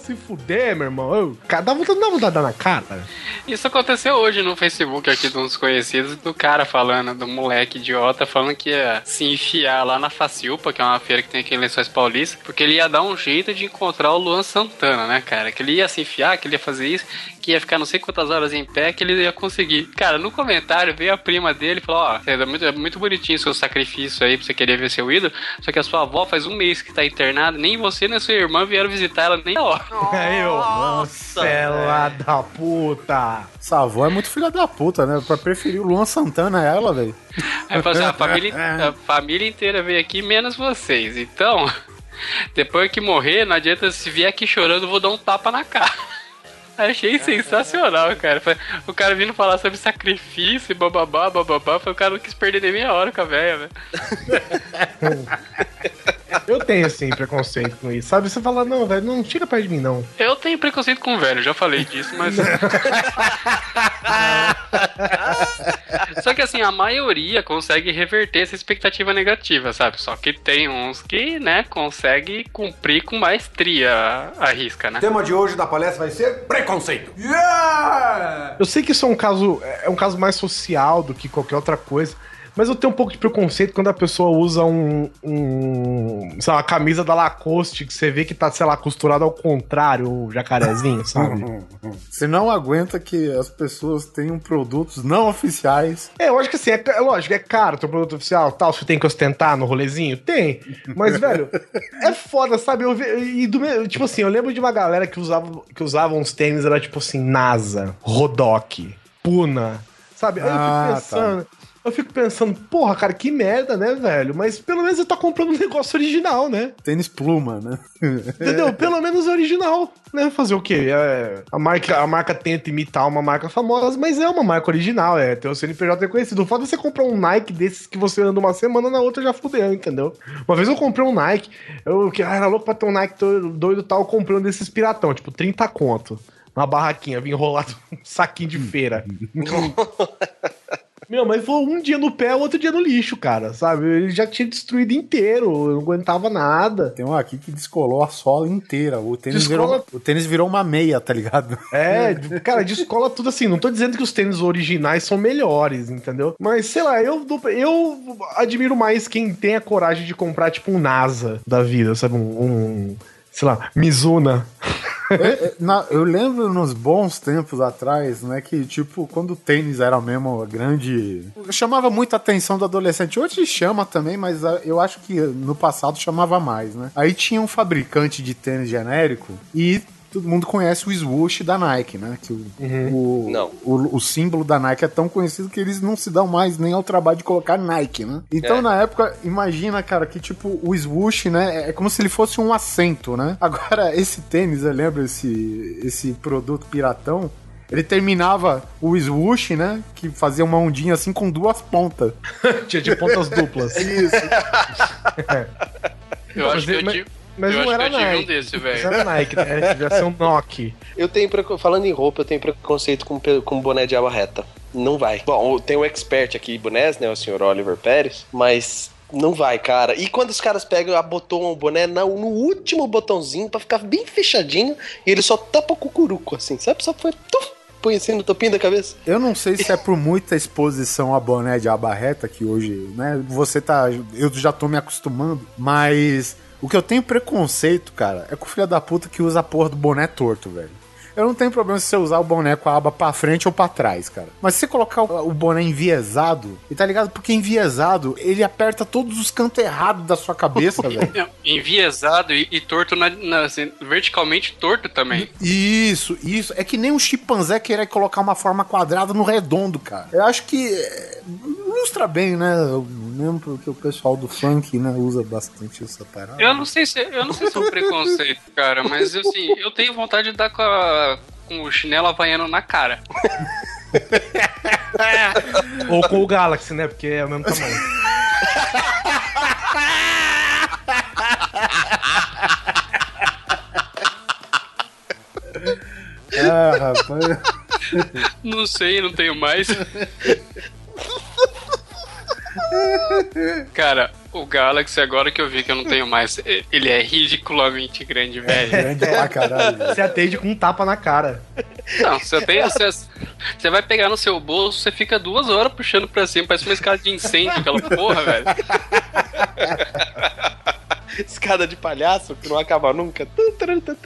Se fuder, meu irmão. Dá vontade, dá vontade de dar na cara. Isso aconteceu hoje no Facebook aqui de uns conhecidos do cara falando, do moleque idiota, falando que ia se enfiar lá na Faciupa, que é uma feira que tem aqui em Lençóis Paulista, porque ele ia dar um jeito de encontrar o Luan Santana, né, cara? Que ele ia se enfiar, que ele ia fazer isso, que ia ficar não sei quantas horas em pé, que ele ia conseguir. Cara, no comentário veio a prima dele e falou: Ó, é muito, é muito bonitinho o seu sacrifício aí pra você querer ver seu ídolo, só que a sua avó faz um mês que tá internada, nem você nem sua irmã vieram visitar ela nem a hora. Aí eu, Marcela da puta. Essa avó é muito filha da puta, né? Pra preferir o Luan Santana a ela, velho. Aí falou assim, a família, a família inteira veio aqui, menos vocês. Então, depois que morrer, não adianta se vier aqui chorando, vou dar um tapa na cara. Achei sensacional, cara. O cara vindo falar sobre sacrifício, bababá, bababá, foi o cara não quis perder nem meia hora com a velha, velho. Eu tenho, assim, preconceito com isso. Sabe? Você fala, não, velho, não chega perto de mim, não. Eu tenho preconceito com velho, já falei disso, mas. Só que assim, a maioria consegue reverter essa expectativa negativa, sabe? Só que tem uns que, né, consegue cumprir com maestria a, a risca, né? O tema de hoje da palestra vai ser preconceito. Yeah! Eu sei que isso é um caso, é um caso mais social do que qualquer outra coisa. Mas eu tenho um pouco de preconceito quando a pessoa usa um, um sei lá, uma camisa da Lacoste que você vê que tá, sei lá, costurada ao contrário, o jacarezinho, sabe? Você não aguenta que as pessoas tenham produtos não oficiais. É, eu acho que assim, é, é lógico, é caro teu produto oficial, tal, você tem que ostentar no rolezinho? Tem. Mas, velho, é foda, sabe? Eu e do meu, tipo assim, eu lembro de uma galera que usava, que usava uns tênis, era tipo assim, NASA, Rodoc, Puna, sabe? Aí eu Ah, fico pensando. Eu fico pensando, porra, cara, que merda, né, velho? Mas pelo menos você tá comprando um negócio original, né? Tênis pluma, né? Entendeu? Pelo menos é original, né? Fazer o quê? É, a, marca, a marca tenta imitar uma marca famosa, mas é uma marca original, é ter o CNPJ reconhecido. O fato de você comprar um Nike desses que você anda uma semana, na outra já fudeu, entendeu? Uma vez eu comprei um Nike, eu que ah, era louco pra ter um Nike doido e tal, eu comprei um desses piratão, tipo 30 conto. Uma barraquinha, vim enrolado um saquinho de feira. Meu, mas foi um dia no pé, outro dia no lixo, cara, sabe? Ele já tinha destruído inteiro, eu não aguentava nada. Tem um aqui que descolou a sola inteira. O tênis, Descola- virou, o tênis virou uma meia, tá ligado? É, cara, descola tudo assim. Não tô dizendo que os tênis originais são melhores, entendeu? Mas, sei lá, eu, eu admiro mais quem tem a coragem de comprar, tipo, um NASA da vida, sabe? Um, um, sei lá, Mizuna. É, na- eu lembro nos bons tempos atrás, né, que tipo, quando o tênis era mesmo a grande. chamava muita atenção do adolescente. Hoje chama também, mas ah, eu acho que no passado chamava mais, né? Aí tinha um fabricante de tênis genérico e. Todo mundo conhece o swoosh da Nike, né? Que o, o, Não. O, o símbolo da Nike é tão conhecido que eles não se dão mais nem ao trabalho de colocar Nike, né? Então, É. na época, imagina, cara, que tipo, o swoosh, né? É como se ele fosse um assento, né? Agora, esse tênis, eu lembro, esse, esse produto piratão. Ele terminava o swoosh, né? Que fazia uma ondinha assim com duas pontas. Tinha de pontas duplas. Isso. Eu acho que eu tive. Mas Eu não era tive um Nike. desse, velho. era Nike, né? Devia ser um Nokia. Eu tenho, preco- falando em roupa, eu tenho preconceito com, com boné de aba reta. Não vai. Bom, tem o expert aqui, bonés, né? O senhor Oliver Pérez, mas não vai, cara. E quando os caras pegam, abotoam o boné na- no último botãozinho pra ficar bem fechadinho e ele só tapa o cucuruco, assim, sabe? Só foi. Tuf, põe assim no topinho da cabeça. Eu não sei se é por muita exposição a boné de aba reta, que hoje, né, você tá. Eu já tô me acostumando, mas o que eu tenho preconceito, cara, é com o filho da puta que usa a porra do boné torto, velho. Eu não tenho problema se você usar o boné com a aba pra frente ou pra trás, cara. Mas se você colocar o, boné enviesado, e tá ligado? Porque enviesado, ele aperta todos os cantos errados da sua cabeça, velho. Enviesado e, e torto, na, na- assim, verticalmente torto também. Isso, isso. É que nem um chimpanzé querer colocar uma forma quadrada no redondo, cara. Eu acho que é, ilustra bem, né? Lembro porque o pessoal do funk, né, usa bastante essa parada. Eu não sei se, eu não sei se é um preconceito, cara, mas assim, eu tenho vontade de dar com, a- com o chinelo havaiano na cara. Ou com o Galaxy, né? Porque é o mesmo tamanho. Ah, rapaz. Não sei, não tenho mais. Cara, Galaxy, agora que eu vi que eu não tenho mais, ele é ridiculamente grande, velho. Grande pra caralho. Você atende com um tapa na cara. Não, você tem. Você, você vai pegar no seu bolso, você fica duas horas puxando pra cima, parece uma escada de incêndio, aquela porra, velho. Escada de palhaço que não acaba nunca.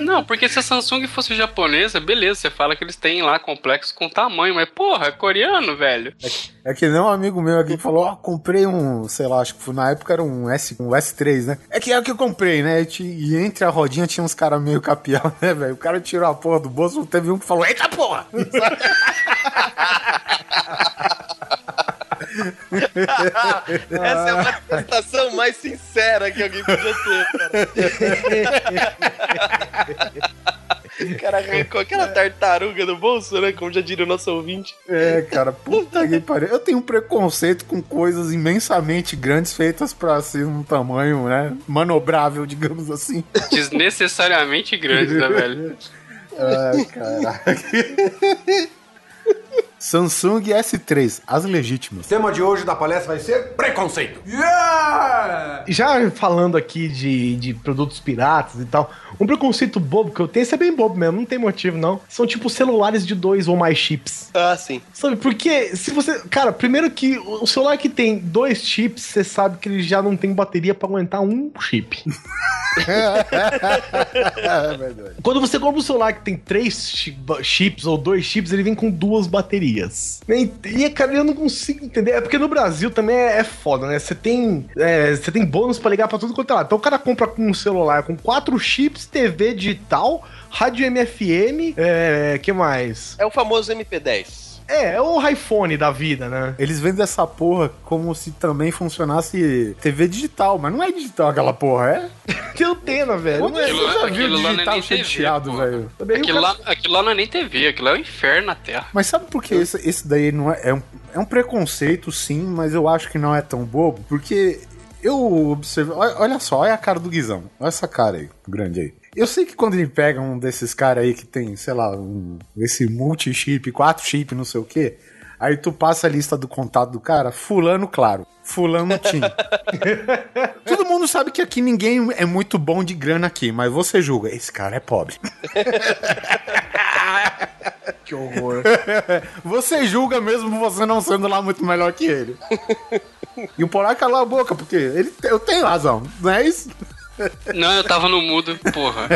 Não, porque se a Samsung fosse japonesa, beleza, você fala que eles têm lá complexos com tamanho, mas porra, é coreano, velho. É que nem um amigo meu aqui que falou, ó, comprei um, sei lá, acho que foi- na época era um, S, um S3, né? É que é o que eu comprei, né? E E entre a rodinha tinha uns caras meio capial, né, velho? O cara tirou a porra do bolso, teve um que falou, eita porra! Essa é a manifestação mais sincera que alguém podia ter, cara. O cara arrancou aquela tartaruga do bolso, né? Como já diria o nosso ouvinte. É, cara, puta que pariu. Eu tenho um preconceito com coisas imensamente grandes feitas pra ser um tamanho, né, manobrável, digamos assim. Desnecessariamente grande, né, velho? Ai, caraca. Samsung S3, as legítimas. O tema de hoje da palestra vai ser preconceito. Yeah! Já falando aqui de, de produtos piratas e tal, um preconceito bobo que eu tenho, isso é bem bobo mesmo, não tem motivo não. São tipo celulares de dois ou mais chips. Ah, sim. Sabe, porque se você. Cara, primeiro que o celular que tem dois chips, você sabe que ele já não tem bateria pra aguentar um chip. é verdade. Quando você compra um celular que tem três chi- chips ou dois chips, ele vem com duas baterias. E, e, cara, eu não consigo entender. É porque no Brasil também é, é foda, né? Você tem, é, você tem bônus pra ligar pra tudo quanto é lado. Então o cara compra um celular com quatro chips, TV digital, rádio MFM, é, que mais? É o famoso MP10. É, é o iPhone da vida, né? Eles vendem essa porra como se também funcionasse TV digital, mas não é digital aquela porra, é? Tem antena, velho. Não é- Aquilo, Você já viu é digital cheio de TV, velho? O Aquilo lá, aquilo lá não é nem TV, aquilo é o inferno na Terra. Mas sabe por que esse, esse daí não é, é um, é um preconceito, sim, mas eu acho que não é tão bobo, porque eu observo. Olha, olha só, olha a cara do Guizão. Olha essa cara aí, grande aí. Eu sei que quando ele pega um desses caras aí que tem, sei lá, um, esse multi-chip, quatro chip, não sei o quê, aí tu passa a lista do contato do cara, fulano, claro. Fulano Tim. Todo mundo sabe que aqui ninguém é muito bom de grana aqui, mas você julga, esse cara é pobre. Que horror. Você julga mesmo você não sendo lá muito melhor que ele. E o Polar calou a boca, porque ele, eu tenho razão, não é isso? Não, eu tava no mudo, porra.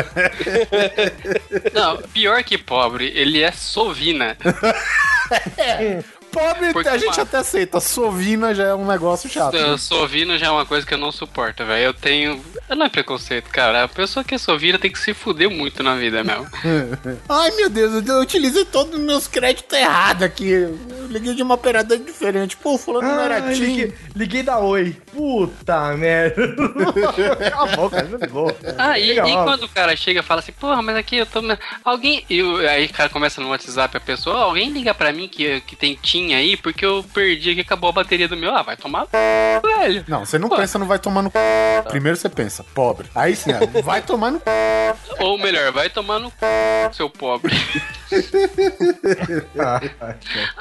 Não, pior que pobre, ele é sovina. Pobre Porque a gente uma- até aceita, sovina já é um negócio chato. Eu, sovina já é uma coisa que eu não suporto, velho. Eu tenho. Não é preconceito, cara. A pessoa que é sovina tem que se fuder muito na vida mesmo. Ai meu Deus, eu utilizei todos os meus créditos errados aqui. liguei de uma operadora diferente. Pô, fulano não era Ah, Tim. liguei, liguei da Oi. Puta merda. Cala a boca, ligou. Ah, e, e quando o cara chega e fala assim, porra, mas aqui eu tô. Alguém. E aí o cara começa no WhatsApp a pessoa, "Ó, alguém liga pra mim que, que tem TIM aí, porque eu perdi aqui, acabou a bateria do meu. Ah, vai tomar c... velho. Não, você não Pô. pensa no vai tomar no c... Primeiro você pensa, pobre. Aí sim, vai tomar no c... Ou melhor, vai tomar no c... seu pobre.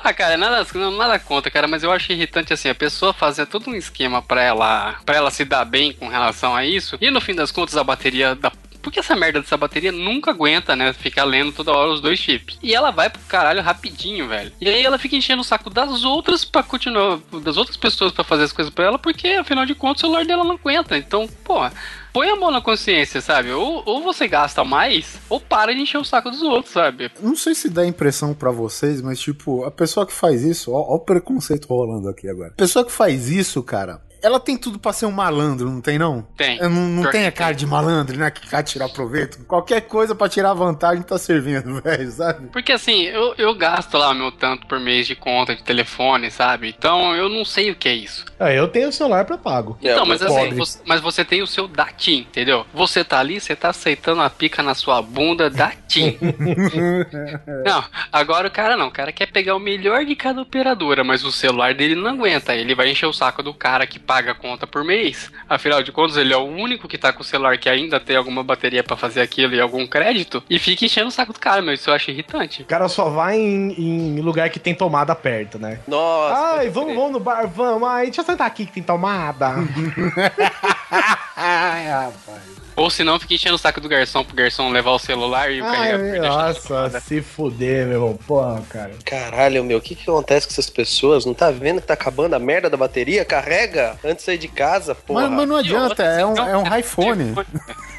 ah, cara, nada, não, nada contra, cara, mas eu acho irritante assim, a pessoa fazer todo um esquema pra ela, pra ela se dar bem com relação a isso, e no fim das contas a bateria da. Porque essa merda dessa bateria nunca aguenta, né? Ficar lendo toda hora os dois chips. E ela vai pro caralho rapidinho, velho. E aí ela fica enchendo o saco das outras pra continuar. Das outras pessoas pra fazer as coisas pra ela, porque afinal de contas o celular dela não aguenta. Então, porra, põe a mão na consciência, sabe? Ou, ou você gasta mais, ou para de encher o saco dos outros, sabe? Não sei se dá impressão pra vocês, mas tipo, a pessoa que faz isso, ó, ó o preconceito rolando aqui agora. A pessoa que faz isso, cara, ela tem tudo pra ser um malandro, não tem não? Tem. É, Não, não tem a cara de malandro, né? Que quer tirar proveito. Qualquer coisa pra tirar vantagem tá servindo, velho, sabe? Porque assim, eu, eu gasto lá meu tanto por mês de conta de telefone, sabe? Então eu não sei o que é isso. Ah, eu tenho o celular pra pago. É, Então, mas assim, você, mas você tem o seu da TIM, entendeu? Você tá ali, você tá aceitando a pica na sua bunda da TIM. não, agora o cara não. O cara quer pegar o melhor de cada operadora, mas o celular dele não aguenta. Ele vai encher o saco do cara que paga a conta por mês. Afinal de contas, ele é o único que tá com o celular que ainda tem alguma bateria pra fazer aquilo e algum crédito. E fica enchendo o saco do cara, meu. Isso eu acho irritante. O cara só vai em, em lugar que tem tomada perto, né? Nossa. Ai, vamos, vamos no bar, vamos. Ai, deixa eu sentar aqui que tem tomada. Ai, rapaz. Ou se não, fica enchendo o saco do garçom pro garçom levar o celular e o carregador nossa, se fuder, meu irmão. Porra, cara. Caralho, meu, o que, que acontece com essas pessoas? Não tá vendo que tá acabando a merda da bateria? Carrega antes de sair de casa, porra. Mas, mas não adianta, é um, é um iPhone.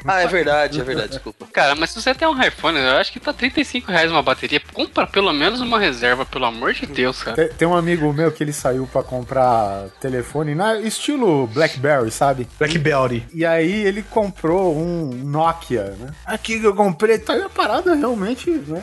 Ah, é verdade, é verdade, desculpa. Cara, mas se você tem um iPhone, eu acho que tá 35 reais uma bateria. Compra pelo menos uma reserva, pelo amor de Deus, cara. Tem, tem um amigo meu que ele saiu pra comprar telefone na estilo BlackBerry, sabe? Blackberry. E aí ele comprou um Nokia, né? Aqui que eu comprei, tá aí a parada realmente, né?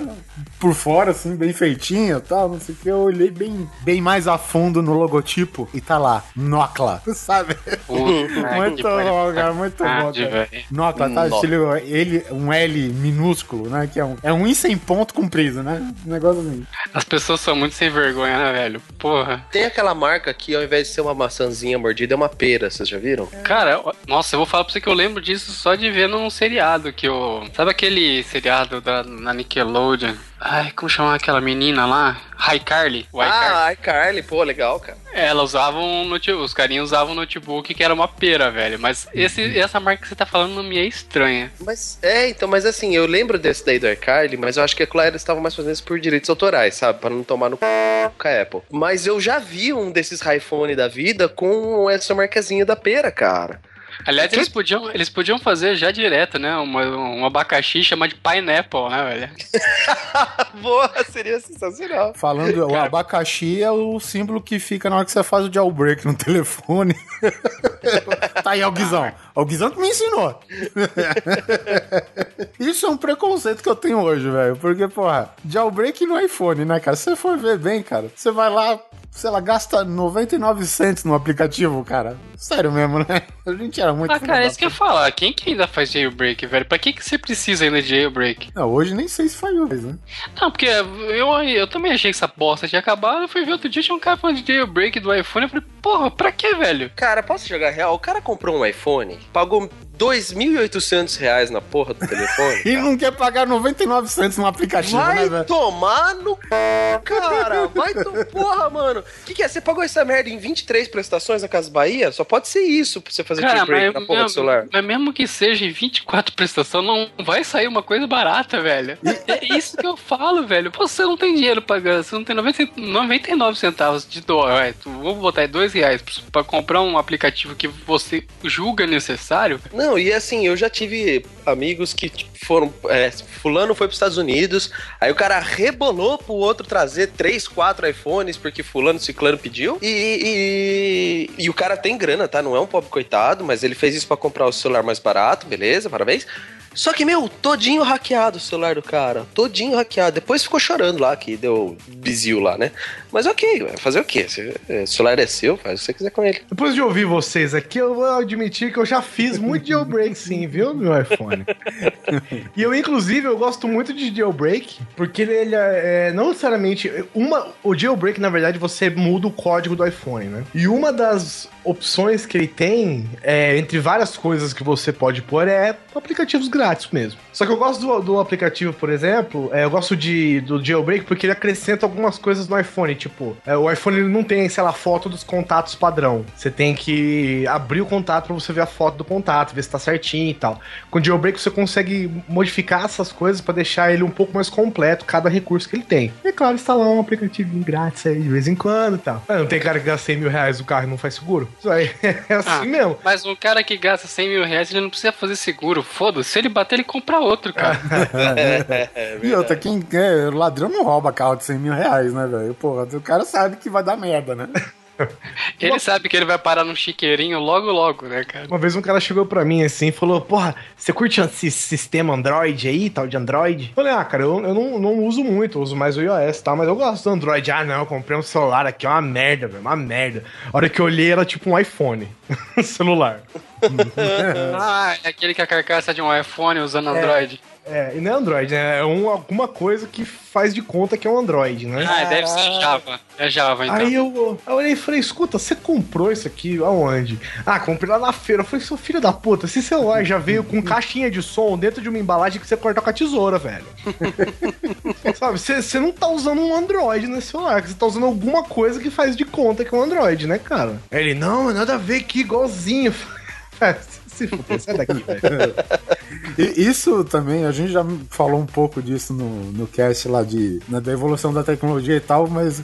Por fora, assim, bem feitinha e tal, não sei o que. Eu olhei bem, bem mais a fundo no logotipo e tá lá, Nocla, sabe? Puta muito que bom, cara, muito Ah, bom, cara. Nocla, tá? Nó. Estilo ele, um L minúsculo, né? Que é um, é um I sem ponto comprido, né? Um negócio assim. As pessoas são muito sem vergonha, né, velho? Porra. Tem aquela marca que ao invés de ser uma maçãzinha mordida, é uma pera, vocês já viram? Cara, ó, nossa, eu vou falar pra você que eu lembro disso só de ver num seriado que o. Sabe aquele seriado da, na Nickelodeon? Ai, como chama aquela menina lá? iCarly. Ah, iCarly, pô, legal, cara. Ela usava um notebook, os carinhos usavam um notebook que era uma pera, velho. Mas esse, essa marca que você tá falando não me é estranha. Mas, é, então, mas assim, eu lembro desse daí do iCarly, mas eu acho que a Claire estava mais fazendo isso por direitos autorais, sabe? Pra não tomar no c... com a Apple. Mas eu já vi um desses iPhone da vida com essa marcazinha da pera, cara. Aliás, eles podiam, eles podiam fazer já direto, né? Uma, um abacaxi chamado de pineapple, né, velho? Boa, seria sensacional. Falando, o abacaxi é o símbolo que fica na hora que você faz o jailbreak no telefone. tá aí, Alguizão. Alguizão que me ensinou. Isso é um preconceito que eu tenho hoje, velho. Porque, porra, jailbreak no iPhone, né, cara? Se você for ver bem, cara, você vai lá, sei lá, gasta 99 centos no aplicativo, cara. Sério mesmo, né? A gente era muito. Ah, cara, é isso que eu ia falar. Quem que ainda faz jailbreak, velho? Pra que, que você precisa ainda de jailbreak? Não, hoje nem sei se faz mais, né? Não, porque eu, eu também achei que essa bosta tinha acabado. Eu fui ver outro dia, tinha um cara falando de jailbreak do iPhone. Eu falei, porra, pra que, velho? Cara, posso jogar real? O cara comprou um iPhone, pagou 2.800 reais na porra do telefone. E não quer pagar 99 centos no aplicativo, né, Vai velho? tomar no c... cara. Vai to... Porra, mano. O que, que é? Você pagou essa merda em 23 prestações na Casa Bahia? Só pode ser isso pra você fazer Cara, jailbreak mas, na porra do celular. mas mesmo que seja em 24 prestações, não vai sair uma coisa barata, velho. É isso que eu falo, velho. Pô, Você não tem dinheiro pagando, você não tem 90, 99 centavos de dólar. Vamos botar aí 2 reais pra comprar um aplicativo que você julga necessário. Não, e assim, eu já tive amigos que tipo, foram. é, fulano foi pros Estados Unidos, aí o cara rebolou pro outro trazer três, quatro iPhones porque fulano ciclano pediu. E, e, e o cara tem grana, tá? Não é um pobre coitado, mas ele fez isso pra comprar o celular mais barato, beleza, parabéns. Só que, meu, todinho hackeado o celular do cara. Todinho hackeado. Depois ficou chorando lá, que deu bizil lá, né? Mas ok, fazer o quê? É, o celular é seu, faz o que você quiser com ele. Depois de ouvir vocês aqui, eu vou admitir que eu já fiz muito jailbreak sim, viu, meu iPhone. e eu, inclusive, eu gosto muito de jailbreak, porque ele, ele é, é, não necessariamente... Uma, o jailbreak, na verdade, você muda o código do iPhone, né? E uma das opções que ele tem, é, entre várias coisas que você pode pôr, é aplicativos grátis mesmo. Só que eu gosto do, do aplicativo, por exemplo, é, eu gosto de, do jailbreak porque ele acrescenta algumas coisas no iPhone. Tipo, é, o iPhone ele não tem, sei lá, foto dos contatos padrão. Você tem que abrir o contato para você ver a foto do contato, ver se tá certinho e tal. Com o jailbreak você consegue modificar essas coisas para deixar ele um pouco mais completo, cada recurso que ele tem. E é claro, instalar um aplicativo grátis aí de vez em quando e tal. Mas não tem cara que gasta 100 mil reais no carro e não faz seguro? Isso aí é assim Ah, mesmo. Mas um cara que gasta 100 mil reais, ele não precisa fazer seguro. Foda-se, se ele bater, ele compra outro, cara. É, E outra, quem é, o ladrão não rouba carro de 100 mil reais, né, velho? Porra, o cara sabe que vai dar merda, né? Ele sabe que ele vai parar num chiqueirinho logo, logo, né, cara? Uma vez um cara chegou pra mim assim e falou: Porra, você curte esse sistema Android aí, tal de Android? Eu falei: Ah, cara, eu, eu não, não uso muito, eu uso mais o iOS, tá? Mas eu gosto do Android. Ah, não, eu comprei um celular aqui, é uma merda, velho, uma merda. A hora que eu olhei era tipo um iPhone, celular. Ah, é aquele que a carcaça de um iPhone usando Android. É, e não é Android, né? É um, alguma coisa que faz de conta que é um Android, né? Ah, deve ser Java. É Java, então. Aí eu, eu olhei e falei, escuta, você comprou isso aqui aonde? Ah, comprei lá na feira. Eu falei, seu filho da puta, esse celular já veio com caixinha de som dentro de uma embalagem que você corta com a tesoura, velho. Sabe, você não tá usando um Android nesse celular, você tá usando alguma coisa que faz de conta que é um Android, né, cara? Aí ele, não, nada a ver aqui, igualzinho. É, se fuder, sai daqui, velho. Isso também, a gente já falou um pouco disso no, no cast lá de, né, da evolução da tecnologia e tal, mas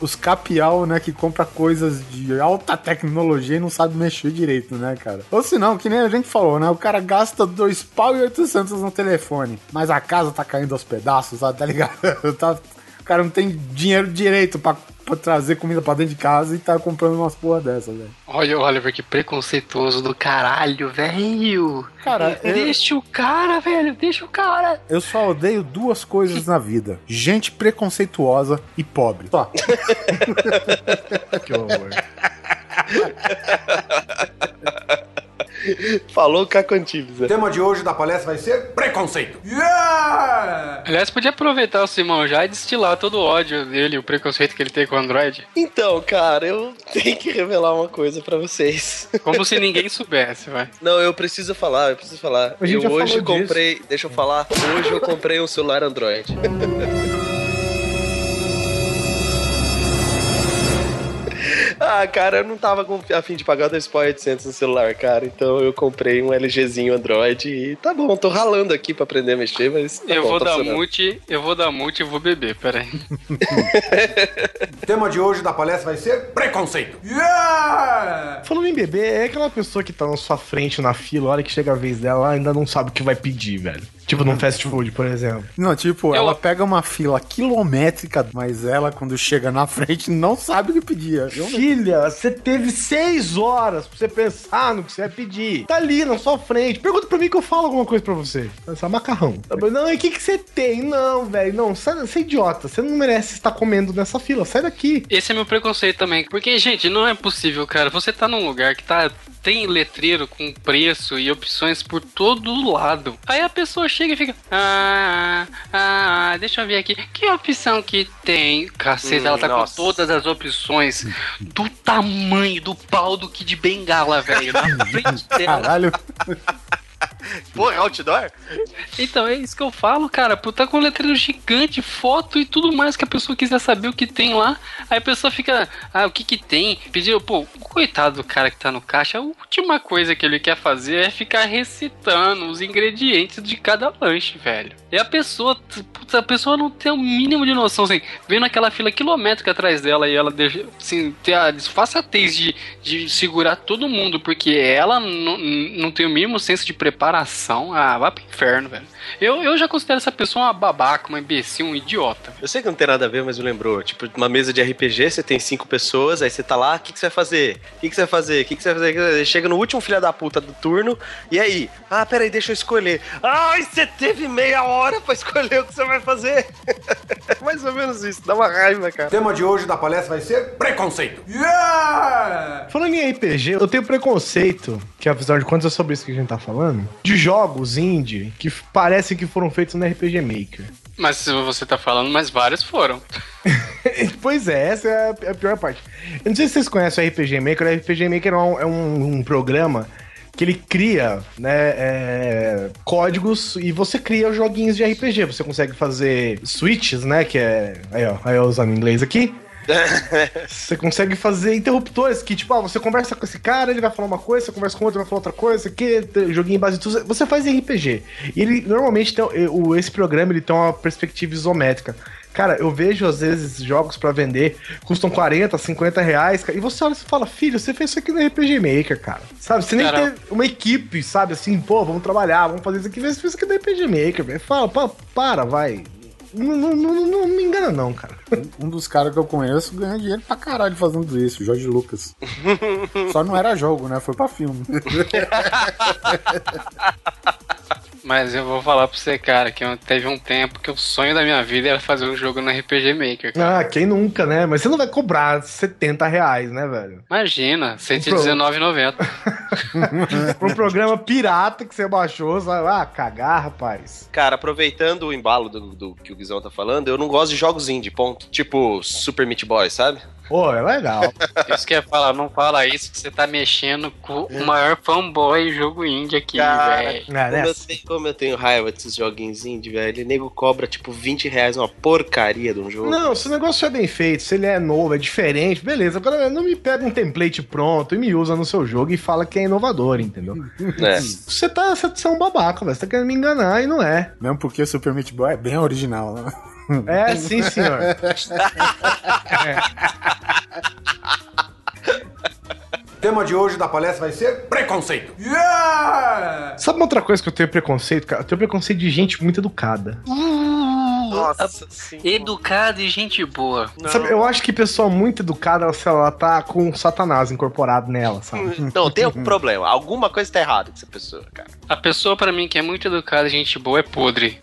os capial, né, que compra coisas de alta tecnologia e não sabe mexer direito, né, cara? Ou se não, que nem a gente falou, né, o cara gasta dois pau e 800 no telefone, mas a casa tá caindo aos pedaços, sabe, tá ligado? Tá- o cara não tem dinheiro direito pra, pra trazer comida pra dentro de casa e tá comprando umas porra dessas, velho. Olha, Oliver, que preconceituoso do caralho, velho. Cara, eu- Deixa o cara, velho, deixa o cara. Eu só odeio duas coisas na vida: gente preconceituosa e pobre. Só. Que horror. Falou Caco Antibes. O tema de hoje da palestra vai ser preconceito. Yeah! Aliás, podia aproveitar o Simão já e destilar todo o ódio dele, o preconceito que ele tem com o Android. Então, cara, eu tenho que revelar uma coisa pra vocês. Como se ninguém soubesse, vai. Não, eu preciso falar, eu preciso falar. A gente eu hoje falou disso. comprei, deixa eu falar, hoje eu comprei um celular Android. Ah, cara, eu não tava com, a fim de pagar 2 pau e 800 no celular, cara. Então eu comprei um LGzinho Android e tá bom, tô ralando aqui pra aprender a mexer, mas. tá eu bom, vou tá dar mute, eu vou dar mute e vou beber, peraí. O tema de hoje da palestra vai ser preconceito. Yeah! Falando em bebê, é aquela pessoa que tá na sua frente na fila, a hora que chega a vez dela, ela ainda não sabe o que vai pedir, velho. Tipo num fast food, por exemplo. Não, tipo, Eu- ela pega uma fila quilométrica, mas ela, quando chega na frente, não sabe o que pedir. Eu- Filha, você teve seis horas pra você pensar no que você vai pedir. Tá ali na sua frente. Pergunta pra mim que eu falo alguma coisa pra você. Essa macarrão. Não, e o que, que você tem? Não, velho. Não, sai, você é idiota. Você não merece estar comendo nessa fila. Sai daqui. Esse é meu preconceito também. Porque, gente, não é possível, cara. Você tá num lugar que tá. Tem letreiro com preço e opções por todo lado. Aí a pessoa chega e fica. Ah, ah, deixa eu ver aqui. Que opção que tem? Cacete, Hum, ela tá nossa. com todas as opções do tamanho do pau do Kid Bengala, velho. Na frente dela. Caralho. Porra, outdoor? Então, é isso que eu falo, cara. Pô, tá com letreiro gigante, foto e tudo mais que a pessoa quiser saber o que tem lá. Aí a pessoa fica, ah, o que que tem? Pediu, pô, coitado do cara que tá no caixa, a última coisa que ele quer fazer é ficar recitando os ingredientes de cada lanche, velho. E a pessoa, putz, a pessoa não tem o mínimo de noção, assim, vendo aquela fila quilométrica atrás dela e ela deixa, assim, ter a disfarçatez de, de segurar todo mundo, porque ela não, não tem o mínimo senso de preparo comparação, ah, vai pro inferno, velho. Eu, eu já considero essa pessoa uma babaca, uma imbecil, um idiota. Eu sei que não tem nada a ver, mas me lembrou. Tipo, uma mesa de RPG, você tem cinco pessoas, aí você tá lá, o que, que você vai fazer? O que, que você vai fazer? O que, que você vai fazer? Chega no último filho da puta do turno, e aí? Ah, peraí, deixa eu escolher. Ai, você teve meia hora pra escolher o que você vai fazer. Mais ou menos isso, dá uma raiva, cara. O tema de hoje da palestra vai ser preconceito. Yeah! Falando em RPG, eu tenho preconceito, que afinal de contas é sobre isso que a gente tá falando, de jogos indie que f- parecem que foram feitos no RPG Maker. Mas você tá falando, mas vários foram. pois é, essa é a- é a pior parte. Eu não sei se vocês conhecem o RPG Maker. O RPG Maker é um, é um- um programa que ele cria né, é, códigos e você cria joguinhos de RPG. Você consegue fazer switches, né? Que é. Aí, ó, aí eu usando inglês aqui. Você consegue fazer interruptores que, tipo, ah, você conversa com esse cara, ele vai falar uma coisa, você conversa com outro, ele vai falar outra coisa, que joguinho em base de tudo. Você faz RPG. E ele normalmente tem o, esse programa ele tem uma perspectiva isométrica. Cara, eu vejo às vezes jogos pra vender, custam 40, 50 reais, cara, e você olha e fala, filho, você fez isso aqui no RPG Maker, cara. Sabe? Você nem Cara- tem uma equipe, sabe? Assim, pô, vamos trabalhar, vamos fazer isso aqui, você fez isso aqui no RPG Maker, velho. Fala, pa, para, vai. Não, não, não, não me engana, não, cara. Um dos caras que eu conheço ganha dinheiro pra caralho fazendo isso, o Jorge Lucas. Só não era jogo, né? Foi pra filme. Mas eu vou falar pra você, cara, que eu- teve um tempo que o sonho da minha vida era fazer um jogo no RPG Maker. cara. Ah, quem nunca, né? Mas você não vai cobrar 70 reais, né, velho? Imagina, 119,90. Pra um programa pirata que você baixou, sabe? Ah, cagar, rapaz. Cara, aproveitando o embalo do, do que o Guizão tá falando, eu não gosto de jogos indie, ponto. Tipo Super Meat Boy, sabe? Pô, é legal. Isso que eu ia falar, não fala isso que você tá mexendo com o maior fanboy jogo indie aqui, velho. É, Como né? eu, tenho, como eu tenho raiva desses joguinhos indie, velho. O nego cobra tipo 20 reais uma porcaria de um jogo. Não, se o negócio é bem feito, se ele é novo, é diferente, beleza. Agora não me pega um template pronto e me usa no seu jogo e fala que é inovador, entendeu? É. Você tá. Você é um babaca, velho. Você tá querendo me enganar e não é. Mesmo porque o Super Meat Boy é bem original, né? É, sim, senhor. O tema de hoje da palestra vai ser preconceito. Yeah! Sabe uma outra coisa que eu tenho preconceito, cara? Eu tenho preconceito de gente muito educada. Nossa senhora. Educado e gente boa. Sabe, eu acho que pessoa muito educada, ela, sei lá, ela tá com o satanás incorporado nela, sabe? Não, tem algum problema. Alguma coisa tá errada com essa pessoa, cara. A pessoa, pra mim, que é muito educada e gente boa é podre.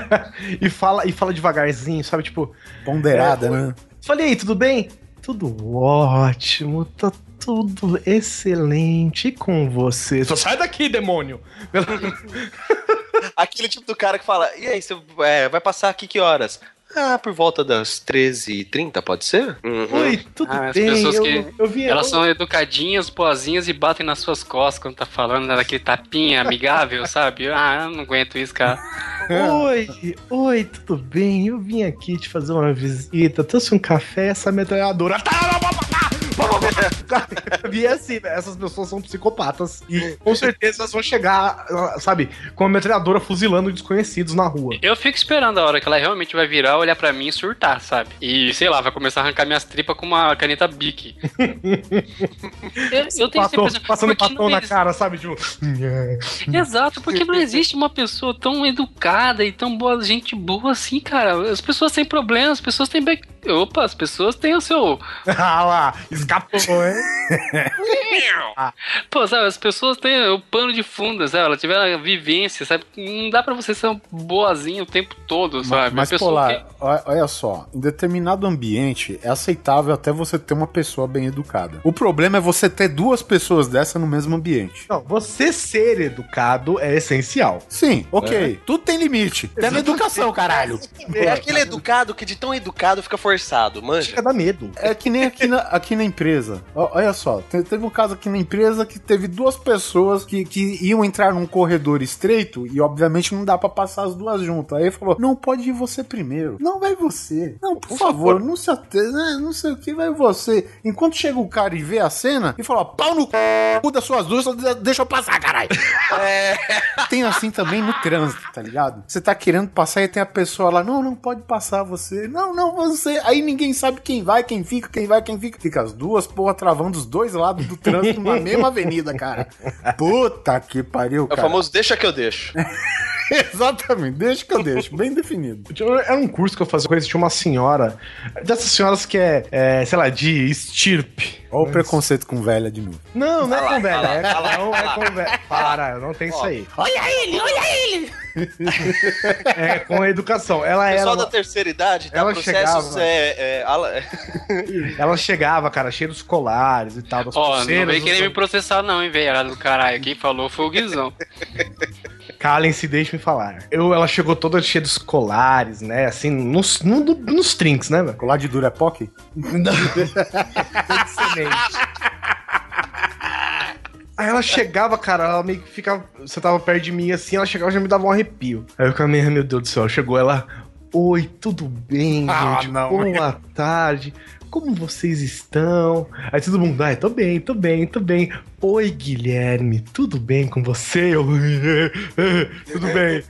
e, fala, e fala devagarzinho, sabe? Tipo, Ponderada, né? falei aí, tudo bem? Tudo ótimo, tá tudo excelente. E com você? Só sai daqui, demônio! Aquele tipo do cara que fala, e aí, você é, vai passar aqui que horas? Ah, por volta das 13h30, pode ser? Uhum. Oi, tudo Ah, as bem? pessoas eu, que- eu vim Elas eu- são educadinhas, boazinhas e batem nas suas costas quando tá falando, né, daquele tapinha amigável, sabe? Ah, eu não aguento isso, cara. Oi, oi, tudo bem? Eu vim aqui te fazer uma visita, trouxe um café, essa metralhadora. E é assim, né? essas pessoas são psicopatas. E com certeza elas vão chegar, sabe, com a metralhadora fuzilando desconhecidos na rua. Eu fico esperando a hora que ela realmente vai virar, olhar pra mim e surtar, sabe? E, sei lá, vai começar a arrancar minhas tripas com uma caneta Bic. eu, eu tenho Batom- certeza... passando não na cara, sabe? Tipo. Exato, porque não existe uma pessoa tão educada e tão boa, gente boa assim, cara. As pessoas têm problemas, as pessoas têm. Opa, as pessoas têm o seu. ah lá, escapou, hein? Pô, sabe, as pessoas têm o pano de fundo, sabe? Ela tiver a vivência, sabe? Não dá pra você ser um boazinho o tempo todo, sabe? Mas, a pessoa Polar, que- olha- só, em determinado ambiente é aceitável até você ter uma pessoa bem educada. O problema é você ter duas pessoas dessa no mesmo ambiente. Não, você ser educado é essencial. Sim, ok. Tudo tem limite. Até na educação, caralho. É aquele educado que de tão educado fica forçado, manja. Chega a dar medo. É que nem aqui na, aqui na empresa. Ó, olha só, te- teve um caso aqui na empresa que teve duas pessoas que, que iam entrar num corredor estreito e, obviamente, não dá pra passar as duas juntas. Aí falou: Não, pode ir você primeiro. Não, vai você. Não, por, favor, não se ate... né, não sei o que, vai você. Enquanto chega o cara e vê a cena, e fala: Pau no c das suas duas, deixa eu passar, caralho. Tem assim também no trânsito, tá ligado? Você tá querendo passar e tem a pessoa lá: Não, não pode passar você. Não, não, você. Aí ninguém sabe quem vai, quem fica, quem vai, quem fica. Fica as duas porra travando os dois lados do trânsito na mesma avenida, cara. Puta que pariu, É o cara. famoso deixa que eu deixo. Exatamente, deixa que eu deixo, bem definido. Tinha- Era um curso que eu fazia com eles, tinha uma senhora, dessas senhoras que é, é, sei lá, de estirpe. Olha o preconceito com velha de novo. Não, não é com velha, fala, é, fala, não é com velha. Para, não tem isso aí. Olha ele, olha ele! É com a educação. Ela Pessoal era. da terceira idade dá ela processos. chegava. É, é, ala- Ela chegava, cara, cheia dos colares e tal, das Ó, não vem querer me processar não, hein, velho, do caralho. Quem falou foi o Guizão. Calem-se, deixe-me falar. Eu, ela chegou toda cheia dos colares, né? Assim, nos, no- nos trinks, né, velho? Colar de Durepoc? Não. Excelente. Aí ela chegava, cara, ela meio que ficava. Você tava perto de mim assim, ela chegava e já me dava um arrepio. Aí eu ficava, meio, meu Deus do céu, chegou ela. Oi, tudo bem, Ah, gente? não. Boa tarde. Como vocês estão? Aí todo mundo, ai, tô bem, tô bem, tô bem. Oi, Guilherme, tudo bem com você? Tudo bem,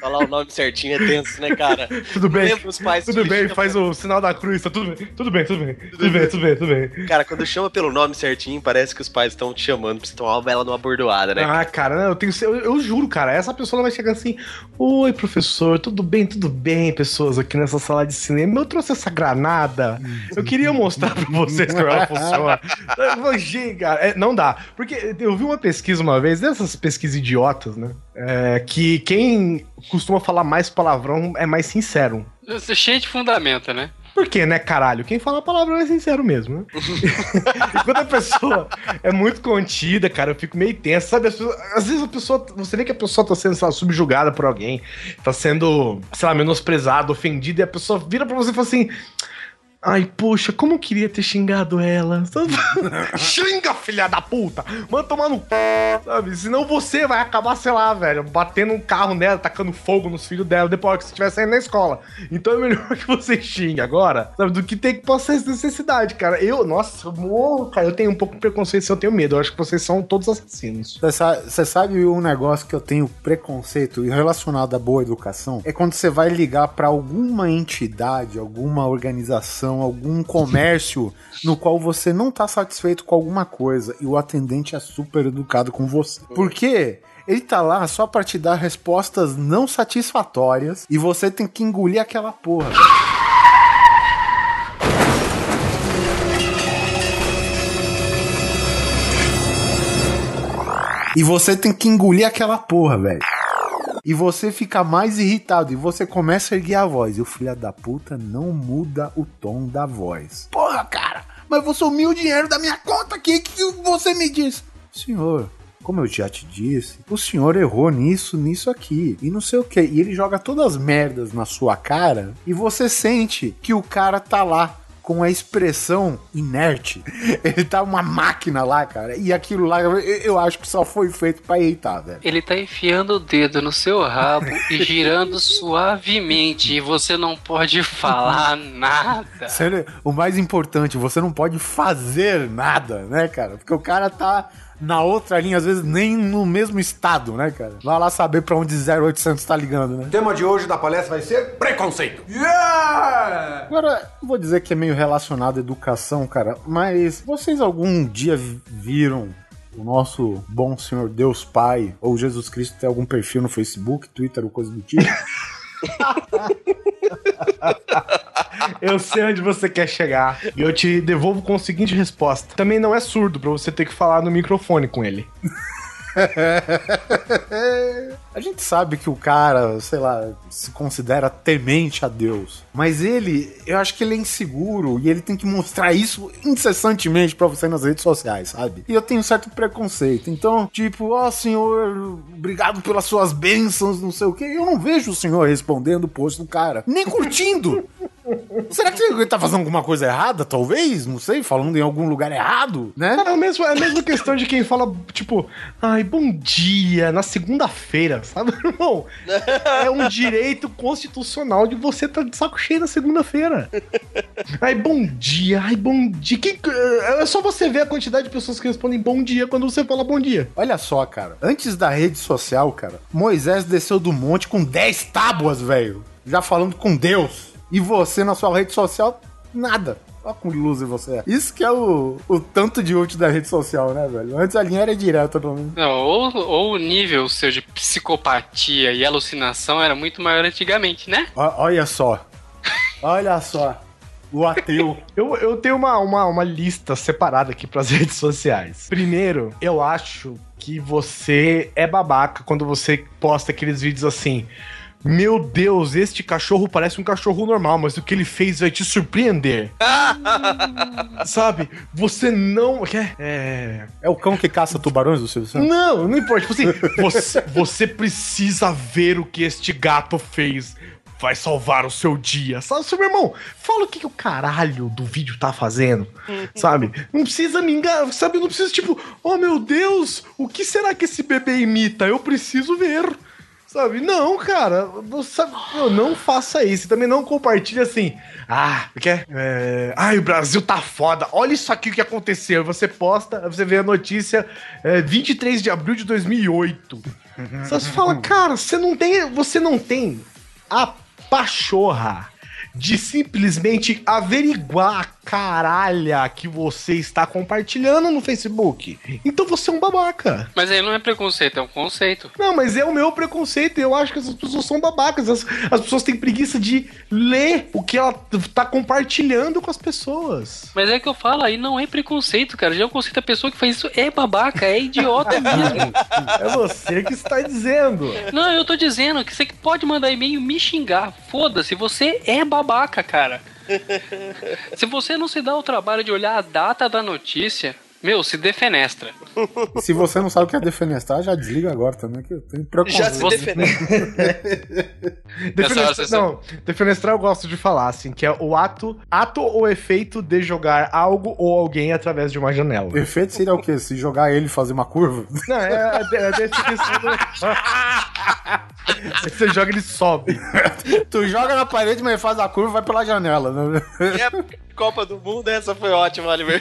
Falar o nome certinho é tenso, né, cara? tudo bem. Lembra os pais Tudo bem, faz o sinal da cruz, tá tudo bem, tudo bem, tudo bem, tudo bem, tudo bem, tudo bem. Cara, quando chama pelo nome certinho, parece que os pais estão te chamando pra você tomar uma bela numa bordoada, né? Ah, cara, eu tenho eu, eu juro, cara, essa pessoa vai chegar assim: Oi, professor, tudo bem, tudo bem, pessoas aqui nessa sala de cinema. Eu trouxe essa granada. Eu queria mostrar pra vocês como ela funciona. "Gente, cara, é, não dá. Porque eu vi uma pesquisa uma vez, dessas pesquisas idiotas, né? é, que quem costuma falar mais palavrão é mais sincero. Você é cheio de fundamento, né? Por quê, né, caralho? Quem fala palavrão é sincero mesmo, né? quando a pessoa é muito contida, cara, eu fico meio tenso, sabe? Às vezes a pessoa, você vê que a pessoa tá sendo, sei lá, subjugada por alguém, tá sendo, sei lá, menosprezada, ofendida, e a pessoa vira pra você e fala assim. Ai, poxa, como eu queria ter xingado ela. Sabe? Xinga, filha da puta! Manda tomar no c... sabe? Senão você vai acabar, sei lá, velho, batendo um carro nela, tacando fogo nos filhos dela depois que você estiver saindo na escola. Então é melhor que você xingue agora, sabe? Do que ter que passar essa necessidade, cara. Eu, nossa, eu morro, cara, eu tenho um pouco de preconceito eu tenho medo. Eu acho que vocês são todos assassinos. Você sa- Você sabe um negócio que eu tenho preconceito e relacionado à boa educação? É quando você vai ligar pra alguma entidade, alguma organização, algum comércio no qual você não tá satisfeito com alguma coisa e o atendente é super educado com você. Por quê? Ele tá lá só pra te dar respostas não satisfatórias e você tem que engolir aquela porra. E você tem que engolir aquela porra, velho. E você fica mais irritado e você começa a erguer a voz. E o filho da puta não muda o tom da voz. Porra, cara, mas você sumiu o dinheiro da minha conta aqui. O que você me diz? Senhor, como eu já te disse, o senhor errou nisso, nisso aqui. E não sei o que. E ele joga todas as merdas na sua cara. E você sente que o cara tá lá com a expressão inerte. Ele tá uma máquina lá, cara. E aquilo lá, eu, acho que só foi feito pra irritar, velho. Ele tá enfiando o dedo no seu rabo e girando suavemente. E você não pode falar nada. Sério, o mais importante, você não pode fazer nada, né, cara? Porque o cara tá na outra linha, às vezes nem no mesmo estado, né, cara? Vai lá saber pra onde 0800 tá ligando, né? O tema de hoje da palestra vai ser preconceito. Yeah! Agora, vou dizer que é meio relacionado à educação, cara, mas vocês algum dia vi- viram o nosso bom Senhor Deus Pai ou Jesus Cristo ter algum perfil no Facebook, Twitter ou coisa do tipo? Eu sei onde você quer chegar. E eu te devolvo com a seguinte resposta. Também não é surdo pra você ter que falar no microfone com ele. A gente sabe que o cara, sei lá, se considera temente a Deus. Mas ele, eu acho que ele é inseguro e ele tem que mostrar isso incessantemente pra você nas redes sociais, sabe? E eu tenho um certo preconceito. Então, tipo, ó senhor, obrigado pelas suas bênçãos, não sei o quê. Eu não vejo o senhor respondendo o post do cara, nem curtindo. Será que ele tá fazendo alguma coisa errada, talvez? Não sei, falando em algum lugar errado, né? É a mesma, é a mesma questão de quem fala, tipo, ai, bom dia, na segunda-feira, sabe, irmão? É um direito constitucional de você estar de saco cheio na segunda-feira. Ai, bom dia, ai, bom dia. Que, é só você ver a quantidade de pessoas que respondem bom dia quando você fala bom dia. Olha só, cara. Antes da rede social, cara, Moisés desceu do monte com 10 tábuas, velho. Já falando com Deus. E você na sua rede social, nada. Olha como loser você é. Isso que é o, o tanto de útil da rede social, né, velho? Antes a linha era direta, todo mundo. Não, ou, ou o nível seu de psicopatia e alucinação era muito maior antigamente, né? Ó- Olha só. Olha só. O ateu. Eu, eu tenho uma, uma, uma lista separada aqui pras redes sociais. Primeiro, eu acho que você é babaca quando você posta aqueles vídeos assim. Meu Deus, este cachorro parece um cachorro normal, mas o que ele fez vai te surpreender. Sabe? Você não. quer- É. É o cão que caça tubarões do Silvio Santos? Não, não importa. Tipo assim, você, você precisa ver o que este gato fez. Vai salvar o seu dia. Sabe, seu irmão, fala o que, que o caralho do vídeo tá fazendo. Sabe? Não precisa me enganar. Sabe? Não precisa, tipo, oh meu Deus, o que será que esse bebê imita? Eu preciso ver. Sabe? Não, cara, você, meu, não faça isso. Também não compartilhe assim. Ah, quer? É, ai, o Brasil tá foda. Olha isso aqui que aconteceu. Você posta, você vê a notícia é, 23 de abril de 2008. Você fala, cara, você não tem, você não tem a pachorra de simplesmente averiguar caralha que você está compartilhando no Facebook. Então você é um babaca. Mas aí não é preconceito, é um conceito. Não, mas é o meu preconceito. Eu acho que essas pessoas são babacas. As, as pessoas têm preguiça de ler o que ela tá compartilhando com as pessoas. Mas é que eu falo, aí não é preconceito, cara. Já é um conceito, a pessoa que faz isso é babaca, é idiota mesmo. É você que está dizendo. Não, eu tô dizendo que você pode mandar e-mail e me xingar. Foda-se, você é babaca, cara. Se você não se dá o trabalho de olhar a data da notícia, meu, se defenestra. Se você não sabe o que é defenestrar, já desliga agora também, que eu tenho preconceito. Já se. Defenestra, não, defenestrar eu gosto de falar, assim, que é o ato, ato ou efeito de jogar algo ou alguém através de uma janela. O efeito seria o quê? Se jogar ele e fazer uma curva? Não, é é definição do... Você joga ele sobe. tu joga na parede, mas faz a curva e vai pela janela. Né? É, Copa do Mundo, essa foi ótima, Oliver.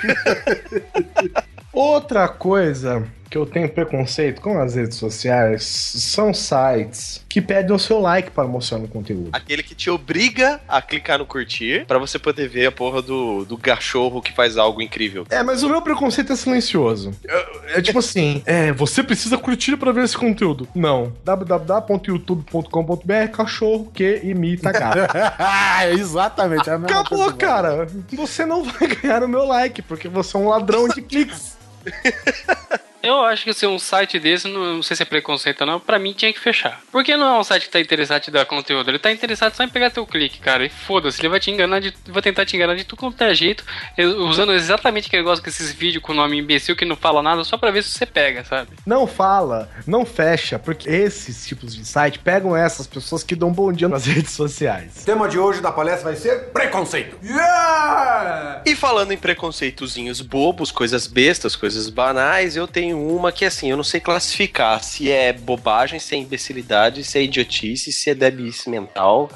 Outra coisa que eu tenho preconceito com as redes sociais são sites que pedem o seu like para mostrar no conteúdo. Aquele que te obriga a clicar no curtir pra você poder ver a porra do, do cachorro que faz algo incrível. É, mas o meu preconceito é silencioso. É, é tipo assim, é, você precisa curtir para ver esse conteúdo. Não. www.youtube.com.br cachorro que imita gato. Ah, Exatamente. É a mesma Acabou, coisa. cara. Você não vai ganhar o meu like, porque você é um ladrão de cliques. Eu acho que se um site desse, não, não sei se é preconceito ou não, pra mim tinha que fechar. Porque não é um site que tá interessado em te dar conteúdo, ele tá interessado só em pegar teu clique, cara. E foda-se, ele vai te enganar de. vai tentar te enganar de tudo quanto é jeito, usando exatamente aquele negócio com esses vídeos com o nome imbecil que não fala nada, só pra ver se você pega, sabe? Não fala, não fecha, porque esses tipos de site pegam essas pessoas que dão bom dia nas redes sociais. O tema de hoje da palestra vai ser preconceito. Yeah! E falando em preconceitozinhos bobos, coisas bestas, coisas banais, eu tenho uma que assim, eu não sei classificar se é bobagem, se é imbecilidade, se é idiotice, se é debice mental.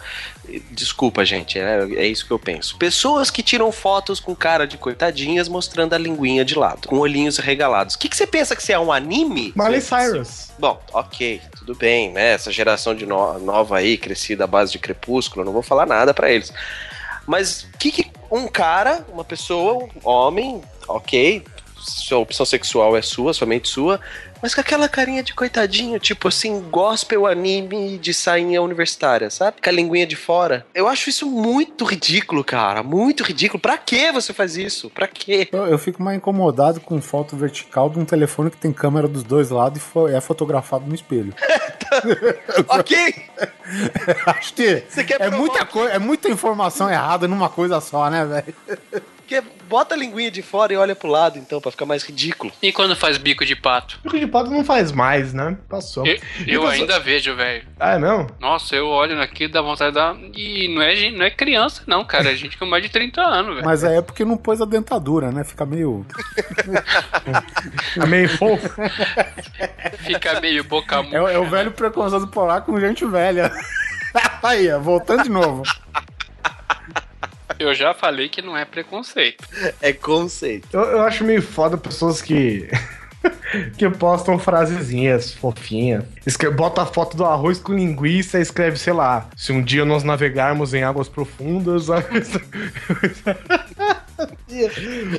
Desculpa, gente, é, é isso que eu penso. Pessoas que tiram fotos com cara de coitadinhas mostrando a linguinha de lado, com olhinhos regalados. O que, que você pensa que você é um anime? Miley Cyrus. Bom, ok, tudo bem, né? Essa geração de no- nova aí, crescida à base de crepúsculo, não vou falar nada pra eles. Mas o que, que um cara, uma pessoa, um homem, ok, sua opção sexual é sua, somente sua, mas com aquela carinha de coitadinho, tipo assim, gospel anime de sainha universitária, sabe? Com a linguinha de fora. Eu acho isso muito ridículo, cara. Muito ridículo. Pra que você faz isso? Pra quê? Eu, eu fico mais incomodado com foto vertical de um telefone que tem câmera dos dois lados e é fotografado no espelho. ok? Acho que Você quer é muita, é muita informação errada numa coisa só, né, velho? Porque bota a linguinha de fora e olha pro lado, então, pra ficar mais ridículo. E quando faz bico de pato? Bico de pato não faz mais, né? Passou. Eu, eu Então, ainda vejo, velho. Ah, é mesmo? Nossa, eu olho aqui dá vontade de dar. E não é, não é criança, não, cara. É gente com mais de 30 anos, velho. Mas é porque não pôs a dentadura, né? Fica meio. É meio fofo. Fica meio boca É, o- é o velho preconceito polar com gente velha. Aí, ó, voltando de novo. Eu já falei que não é preconceito. É conceito. Eu, eu acho meio foda pessoas que. que postam frasezinhas fofinhas. Escre bota a foto do arroz com linguiça e escreve, sei lá, se um dia nós navegarmos em águas profundas.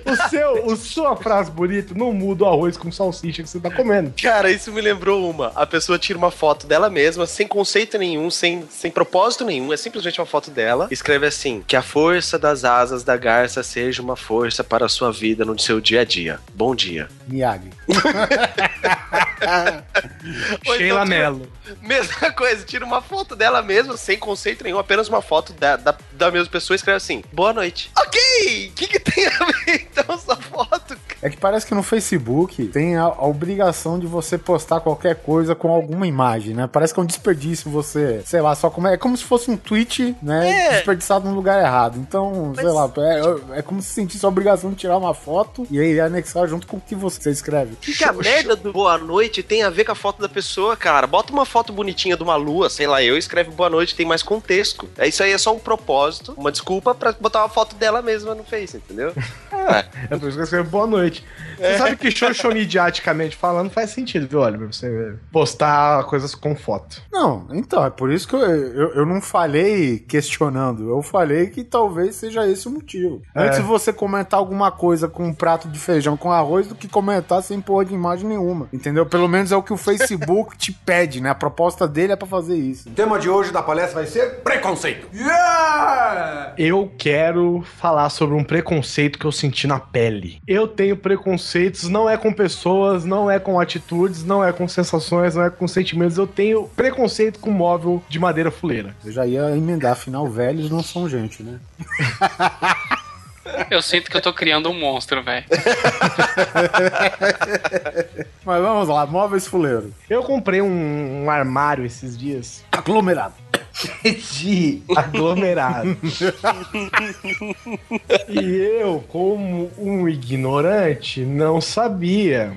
O seu, o sua frase bonita não muda o arroz com salsicha que você tá comendo. Cara, isso me lembrou uma. A pessoa tira uma foto dela mesma, sem conceito nenhum, sem, sem propósito nenhum. É simplesmente uma foto dela. Escreve assim: Que a força das asas da garça seja uma força para a sua vida no seu dia a dia. Bom dia. Miyagi. Sheila então, Mello. Mesma coisa, tira uma foto dela mesma, sem conceito nenhum, apenas uma foto da, da, da mesma pessoa e escreve assim: Boa noite. Ok! O que, que tem a ver então essa foto? É que parece que no Facebook tem a, a obrigação de você postar qualquer coisa com alguma imagem, né? Parece que é um desperdício você, sei lá, só como é, é como se fosse um tweet, né? É. Desperdiçado no lugar errado. Então, sei lá, é, é como se sentisse a obrigação de tirar uma foto e aí anexar junto com o que você escreve. Que, que a merda do boa noite tem a ver com a foto da pessoa, cara? Bota uma foto bonitinha de uma lua, sei lá, eu escreve boa noite, tem mais contexto. É isso aí, é só um propósito, uma desculpa pra botar uma foto dela mesma no Face, entendeu? É por isso que eu escrevo boa noite. Você sabe que xoxô midiaticamente falando faz sentido, viu, Oliver? Você postar coisas com foto. Não, então, é por isso que eu, eu, eu não falei questionando. Eu falei que talvez seja esse o motivo. É. Antes de você comentar alguma coisa com um prato de feijão com arroz do que comentar sem porra de imagem nenhuma. Entendeu? Pelo menos é o que o Facebook te pede, né? A proposta dele é pra fazer isso. O tema de hoje da palestra vai ser preconceito. Yeah! Eu quero falar sobre um preconceito que eu senti na pele. Eu tenho preconceitos, não é com pessoas, não é com atitudes, não é com sensações, não é com sentimentos. Eu tenho preconceito com móvel de madeira fuleira. Eu já ia emendar, afinal, velhos não são gente, né? Eu sinto que eu tô criando um monstro, velho. Mas vamos lá, móveis fuleiros. Eu comprei um, um armário esses dias Aglomerado. de aglomerado. e eu, como um ignorante, não sabia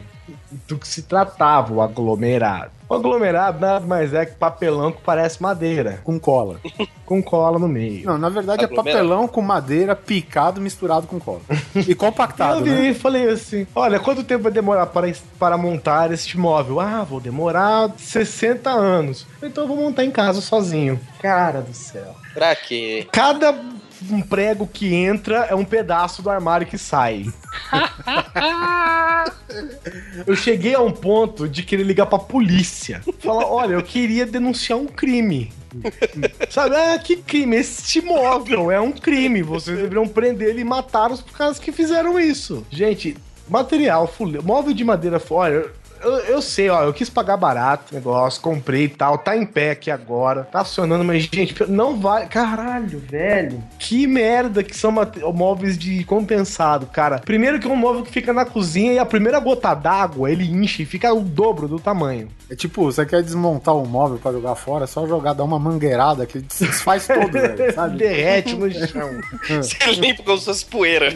do que se tratava o aglomerado. O aglomerado nada mais é que papelão que parece madeira, Com cola. com cola no meio. Não, na verdade é papelão com madeira picado misturado com cola. E compactado, eu né? virei e falei assim: olha, quanto tempo vai demorar para, para montar este móvel? Ah, vou demorar 60 anos. Então eu vou montar em casa sozinho. Cara do céu. Pra quê? Cada um prego que entra é um pedaço do armário que sai. Eu cheguei a um ponto de querer ligar pra polícia. Falar, olha, eu queria denunciar um crime. Sabe, ah, que crime? Este móvel é um crime. Vocês deveriam prender ele e matar os caras que fizeram isso. Gente, material, fule... móvel de madeira fora. Eu, eu sei, ó, eu quis pagar barato, negócio, comprei e tal, tá em pé aqui agora, tá funcionando, mas, gente, não vai. Caralho, velho. Que merda que são móveis de compensado, cara. Primeiro que é um móvel que fica na cozinha e a primeira gota d'água ele enche e fica o dobro do tamanho. É tipo, você quer desmontar um móvel pra jogar fora, é só jogar, dar uma mangueirada que ele se desfaz todo, velho, sabe? Derrete no chão. Você limpa com suas poeiras.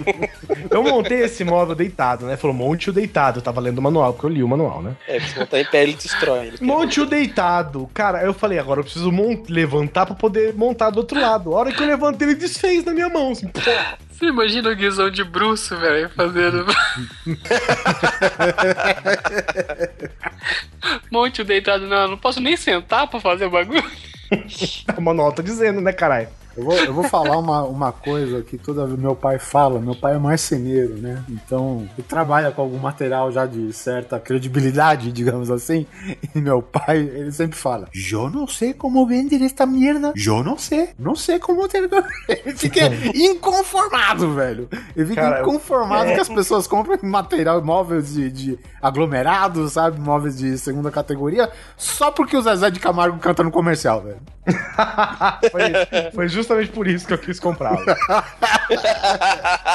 Eu montei esse móvel deitado, né? Falou, monte o deitado. Eu tava lendo o manual, porque eu li o manual, né? É, se botar em pé, ele destrói. Ele Monte o deitado. Cara, eu falei, agora eu preciso levantar pra poder montar do outro lado. A hora que eu levantei, ele desfez na minha mão. Assim, pô. Você imagina o Guizão de bruxo, velho, fazendo. Monte o deitado, não, não posso nem sentar pra fazer o bagulho. o manual tá dizendo, né, caralho? Eu vou, eu vou falar uma, uma coisa que toda vez meu pai fala. Meu pai é marceneiro, né? Então, ele trabalha com algum material já de certa credibilidade, digamos assim. E meu pai, ele sempre fala: Eu não sei como vender esta merda. Eu não sei. Não sei como ter. Ele fica inconformado, velho. Ele fica Cara, inconformado é. que as pessoas compram material, móveis de, de aglomerados, sabe? Móveis de segunda categoria, só porque o Zezé de Camargo canta no comercial, velho. Foi, foi justamente por isso que eu quis comprá-lo.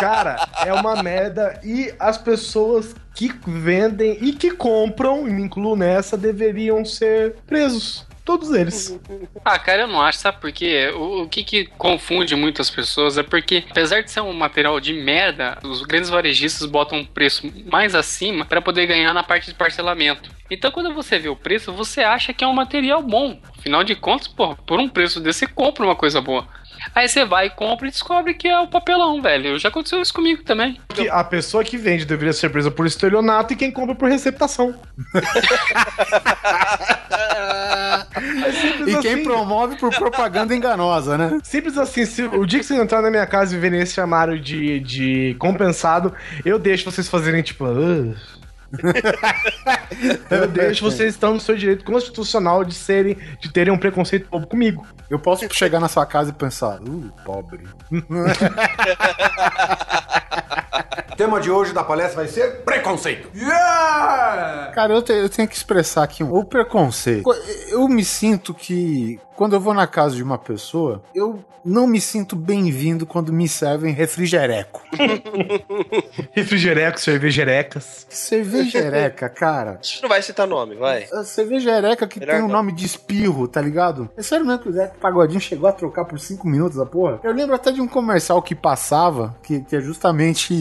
Cara, é uma merda. E as pessoas que vendem e que compram, e me incluo nessa, deveriam ser presos. Todos eles. Ah, cara, eu não acho, sabe por quê? O, o que, que confunde muitas pessoas é porque, apesar de ser um material de merda, os grandes varejistas botam um preço mais acima para poder ganhar na parte de parcelamento. Então, quando você vê o preço, você acha que é um material bom. Afinal de contas, pô, por um preço desse, você compra uma coisa boa. Aí você vai, compra e descobre que é o papelão, velho. Já aconteceu isso comigo também. Que a pessoa que vende deveria ser presa por estelionato e quem compra por receptação. simples E quem assim. promove por propaganda enganosa, né? Simples assim, se o dia que vocês entrarem na minha casa e verem esse armário de, de compensado, eu deixo vocês fazerem tipo. "Ah". eu deixo vocês estão no seu direito constitucional de serem, de terem um preconceito bobo comigo. Eu posso chegar na sua casa e pensar, uh, pobre. O tema de hoje da palestra vai ser preconceito. Yeah! Cara, eu, te- eu tenho que expressar aqui um, o preconceito. Eu me sinto que quando eu vou na casa de uma pessoa, eu não me sinto bem-vindo quando me servem refrigereco. Refrigerecos, cervejerecas. Cervejereca, cara. A gente não vai citar nome, vai. A cervejereca que Melhor tem o não. nome de espirro, tá ligado? É sério mesmo que o Zé Pagodinho chegou a trocar por 5 minutos a porra? Eu lembro até de um comercial que passava, que, que é justamente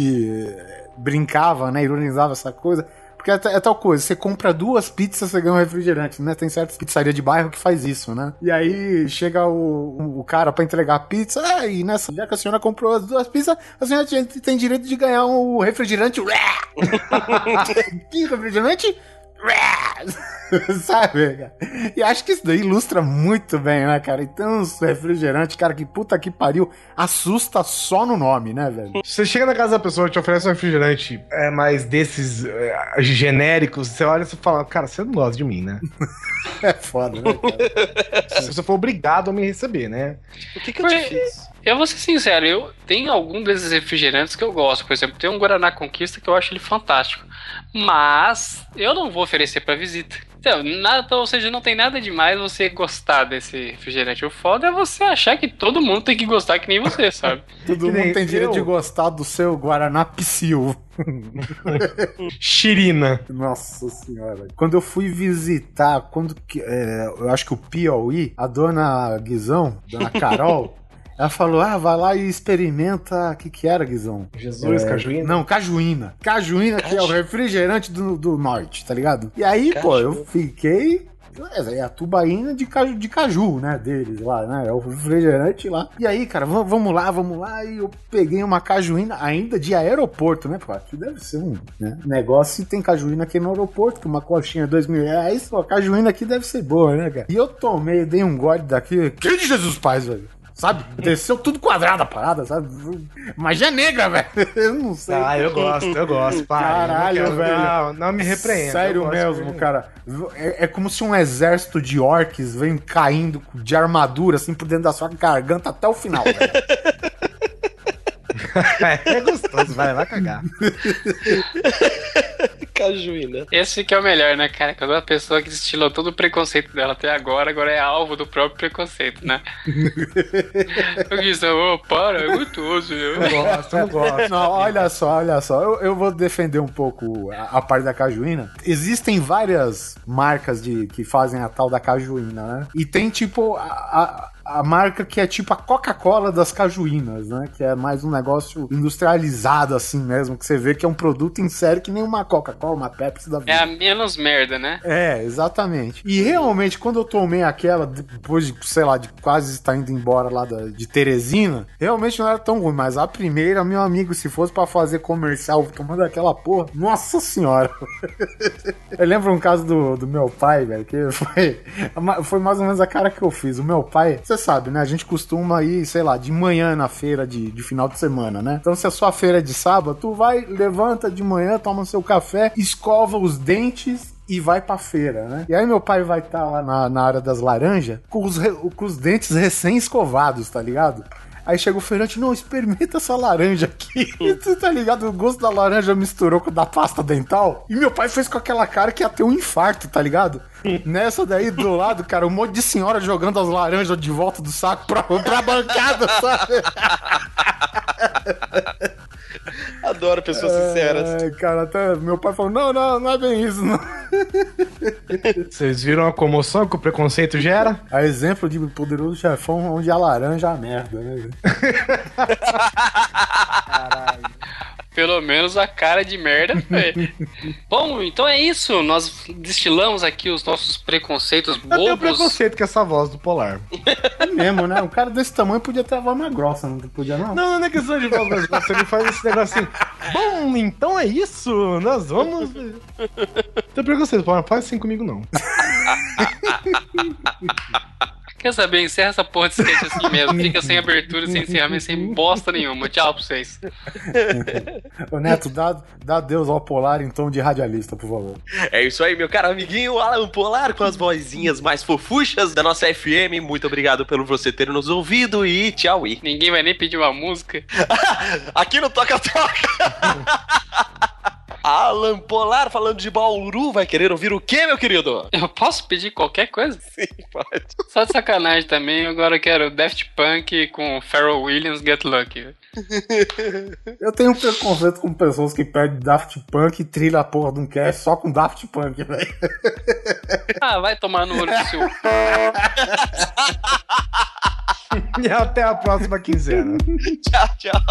brincava, né? Ironizava essa coisa. Porque é, é tal coisa, você compra duas pizzas, você ganha um refrigerante, né? Tem certas pizzarias de bairro que faz isso, né? E aí chega o, o cara pra entregar a pizza, ah, e nessa, já que a senhora comprou as duas pizzas, a senhora tem direito de ganhar um refrigerante. que refrigerante? Sabe, cara? E acho que isso daí ilustra muito bem, né, cara? Então, os refrigerantes, cara, que puta que pariu, assusta só no nome, né, velho? Você chega na casa da pessoa, te oferece um refrigerante é, mais desses é, genéricos, você olha e você fala, cara, você não gosta de mim, né? É foda, né, cara? Se você for obrigado a me receber, né? O que, que eu te Foi- fiz? Eu vou ser sincero, eu tenho algum desses refrigerantes que eu gosto. Por exemplo, tem um Guaraná Conquista que eu acho ele fantástico. Mas eu não vou oferecer pra visita. Então, nada, ou seja, não tem nada demais você gostar desse refrigerante. O foda é você achar que todo mundo tem que gostar que nem você, sabe? Todo mundo tem direito eu. de gostar do seu Guaraná Psyu. Chirina. Nossa senhora. Quando eu fui visitar, quando que, é, eu acho que o Piauí, a dona Guizão, dona Carol, ela falou: ah, vai lá e experimenta. O que, que era, Guizão? Jesus, É, cajuína. Não, cajuína. Cajuína, que é o refrigerante do, do norte, tá ligado? E aí, pô, eu fiquei. É a tubaína de caju, de caju, né? Deles lá, né? É o refrigerante lá. E aí, cara, va- vamos lá, vamos lá. E eu peguei uma cajuína ainda de aeroporto, né? Pô, aqui deve ser um né, negócio. Se tem cajuína aqui no aeroporto, que uma coxinha dois mil reais, pô, a cajuína aqui deve ser boa, né, cara? E eu tomei, dei um gole daqui. Que de Jesus Paz, velho? Sabe? Desceu tudo quadrado a parada, sabe? Magia negra, velho. Eu não sei. Ah, eu gosto, eu gosto, pai. Caralho, Eu quero- velho. Não, não me repreenda. Sério mesmo, de- cara. É, é como se um exército de orcs vem caindo de armadura, assim, por dentro da sua garganta até o final, velho. É gostoso, vai, vai cagar. Cajuína. Esse que é o melhor, né, cara? Quando a pessoa que destilou todo o preconceito dela até agora, agora é alvo do próprio preconceito, né? Eu disse, ô, para, é gostoso. Eu Eu gosto, eu gosto. Não, olha só, olha só. Eu, eu vou defender um pouco a, a parte da cajuína. Existem várias marcas de, que fazem a tal da cajuína, né? E tem tipo a, a, a marca que é tipo a Coca-Cola das cajuínas, né? Que é mais um negócio industrializado assim mesmo, que você vê que é um produto em série que nem uma Coca-Cola, uma Pepsi da vida. É a menos merda, né? É, exatamente. E realmente, quando eu tomei aquela, depois de, sei lá, de quase estar indo embora lá da- de Teresina, realmente não era tão ruim. Mas a primeira, meu amigo, se fosse pra fazer comercial tomando aquela porra, nossa senhora. eu lembro um caso do, do meu pai, velho, que foi, foi mais ou menos a cara que eu fiz. O meu pai, você sabe, né? A gente costuma ir, sei lá, de manhã na feira de, de final de semana, né? Então, se a sua feira é de sábado, tu vai, levanta de manhã, toma seu café, escova os dentes e vai pra feira, né? E aí meu pai vai estar lá na, na área das laranjas com os, re- com os dentes recém-escovados, tá ligado? Aí chega o feirante, não, experimenta essa laranja aqui. Tu tá ligado? O gosto da laranja misturou com o da pasta dental. E meu pai fez com aquela cara que ia ter um infarto, tá ligado? Nessa daí do lado, cara, um monte de senhora jogando as laranjas de volta do saco pra, pra bancada, sabe? Adoro pessoas sinceras. Ai, cara, até meu pai falou: não, não, não é bem isso, não. Vocês viram a comoção que o preconceito gera? A exemplo de poderoso chefão onde a laranja é a merda, né? Pelo menos a cara de merda foi. Bom, então é isso. Nós destilamos aqui os nossos preconceitos bobos. Eu tenho preconceito com essa voz do Polar. É mesmo, né? Um cara desse tamanho podia ter a voz mais grossa, não podia não? Não, não é questão de voz mais grossa. Ele faz esse negócio assim. Bom, então é isso. Nós vamos... Tem preconceito, Polar. Faz assim comigo, não. Quer saber? Encerra essa porra de sketch assim mesmo. Fica sem abertura, sem encerramento, sem bosta nenhuma. Tchau pra vocês. Ô Neto, dá, dá Deus ao Polar em tom de radialista, por favor. É isso aí, meu caro amiguinho Alan Polar com as vozinhas mais fofuchas da nossa FM. Muito obrigado pelo você ter nos ouvido e tchau. E. Ninguém vai nem pedir uma música. Aqui no Toca Toca. Alan Polar falando de Bauru, vai querer ouvir o quê, meu querido? Eu posso pedir qualquer coisa? Sim, pode. Só de sacanagem também, agora eu quero Daft Punk com Pharrell Williams Get Lucky. eu tenho um preconceito com pessoas que pedem Daft Punk e trilha a porra de um cast só com Daft Punk, velho. ah, vai tomar no olho do seu. e até a próxima quinzena. tchau, tchau.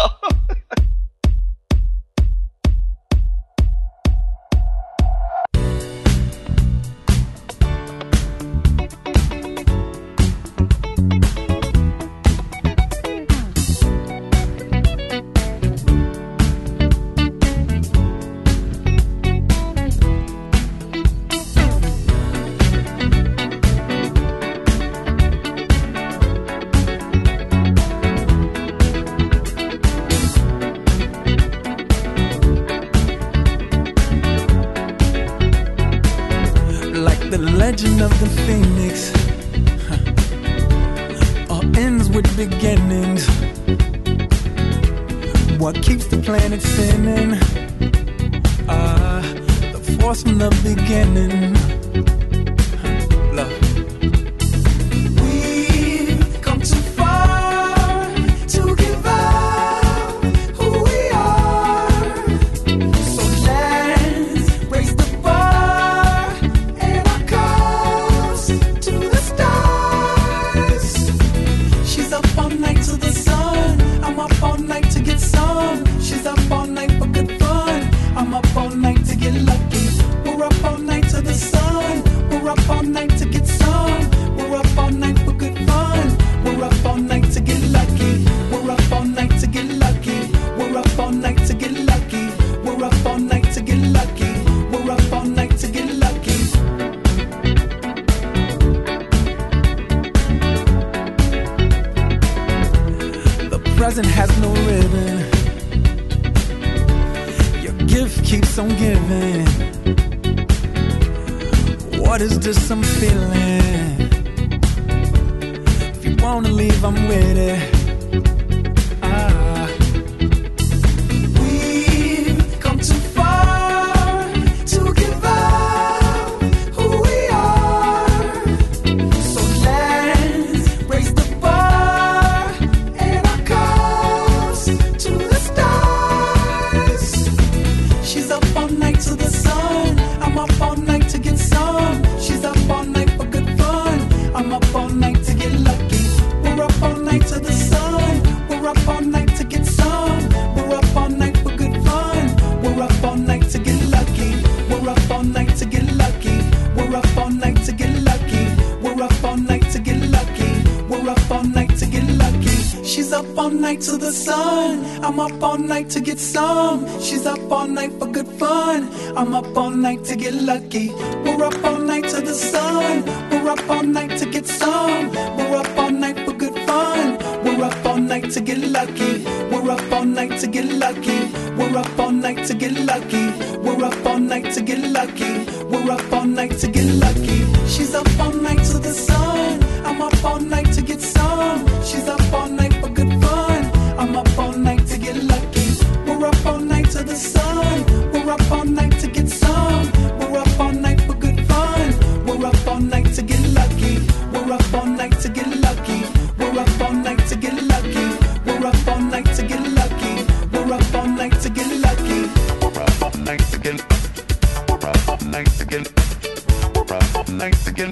night to get some. She's up all night for good fun. I'm up all night to get lucky. Nice again.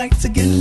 Lucky. We're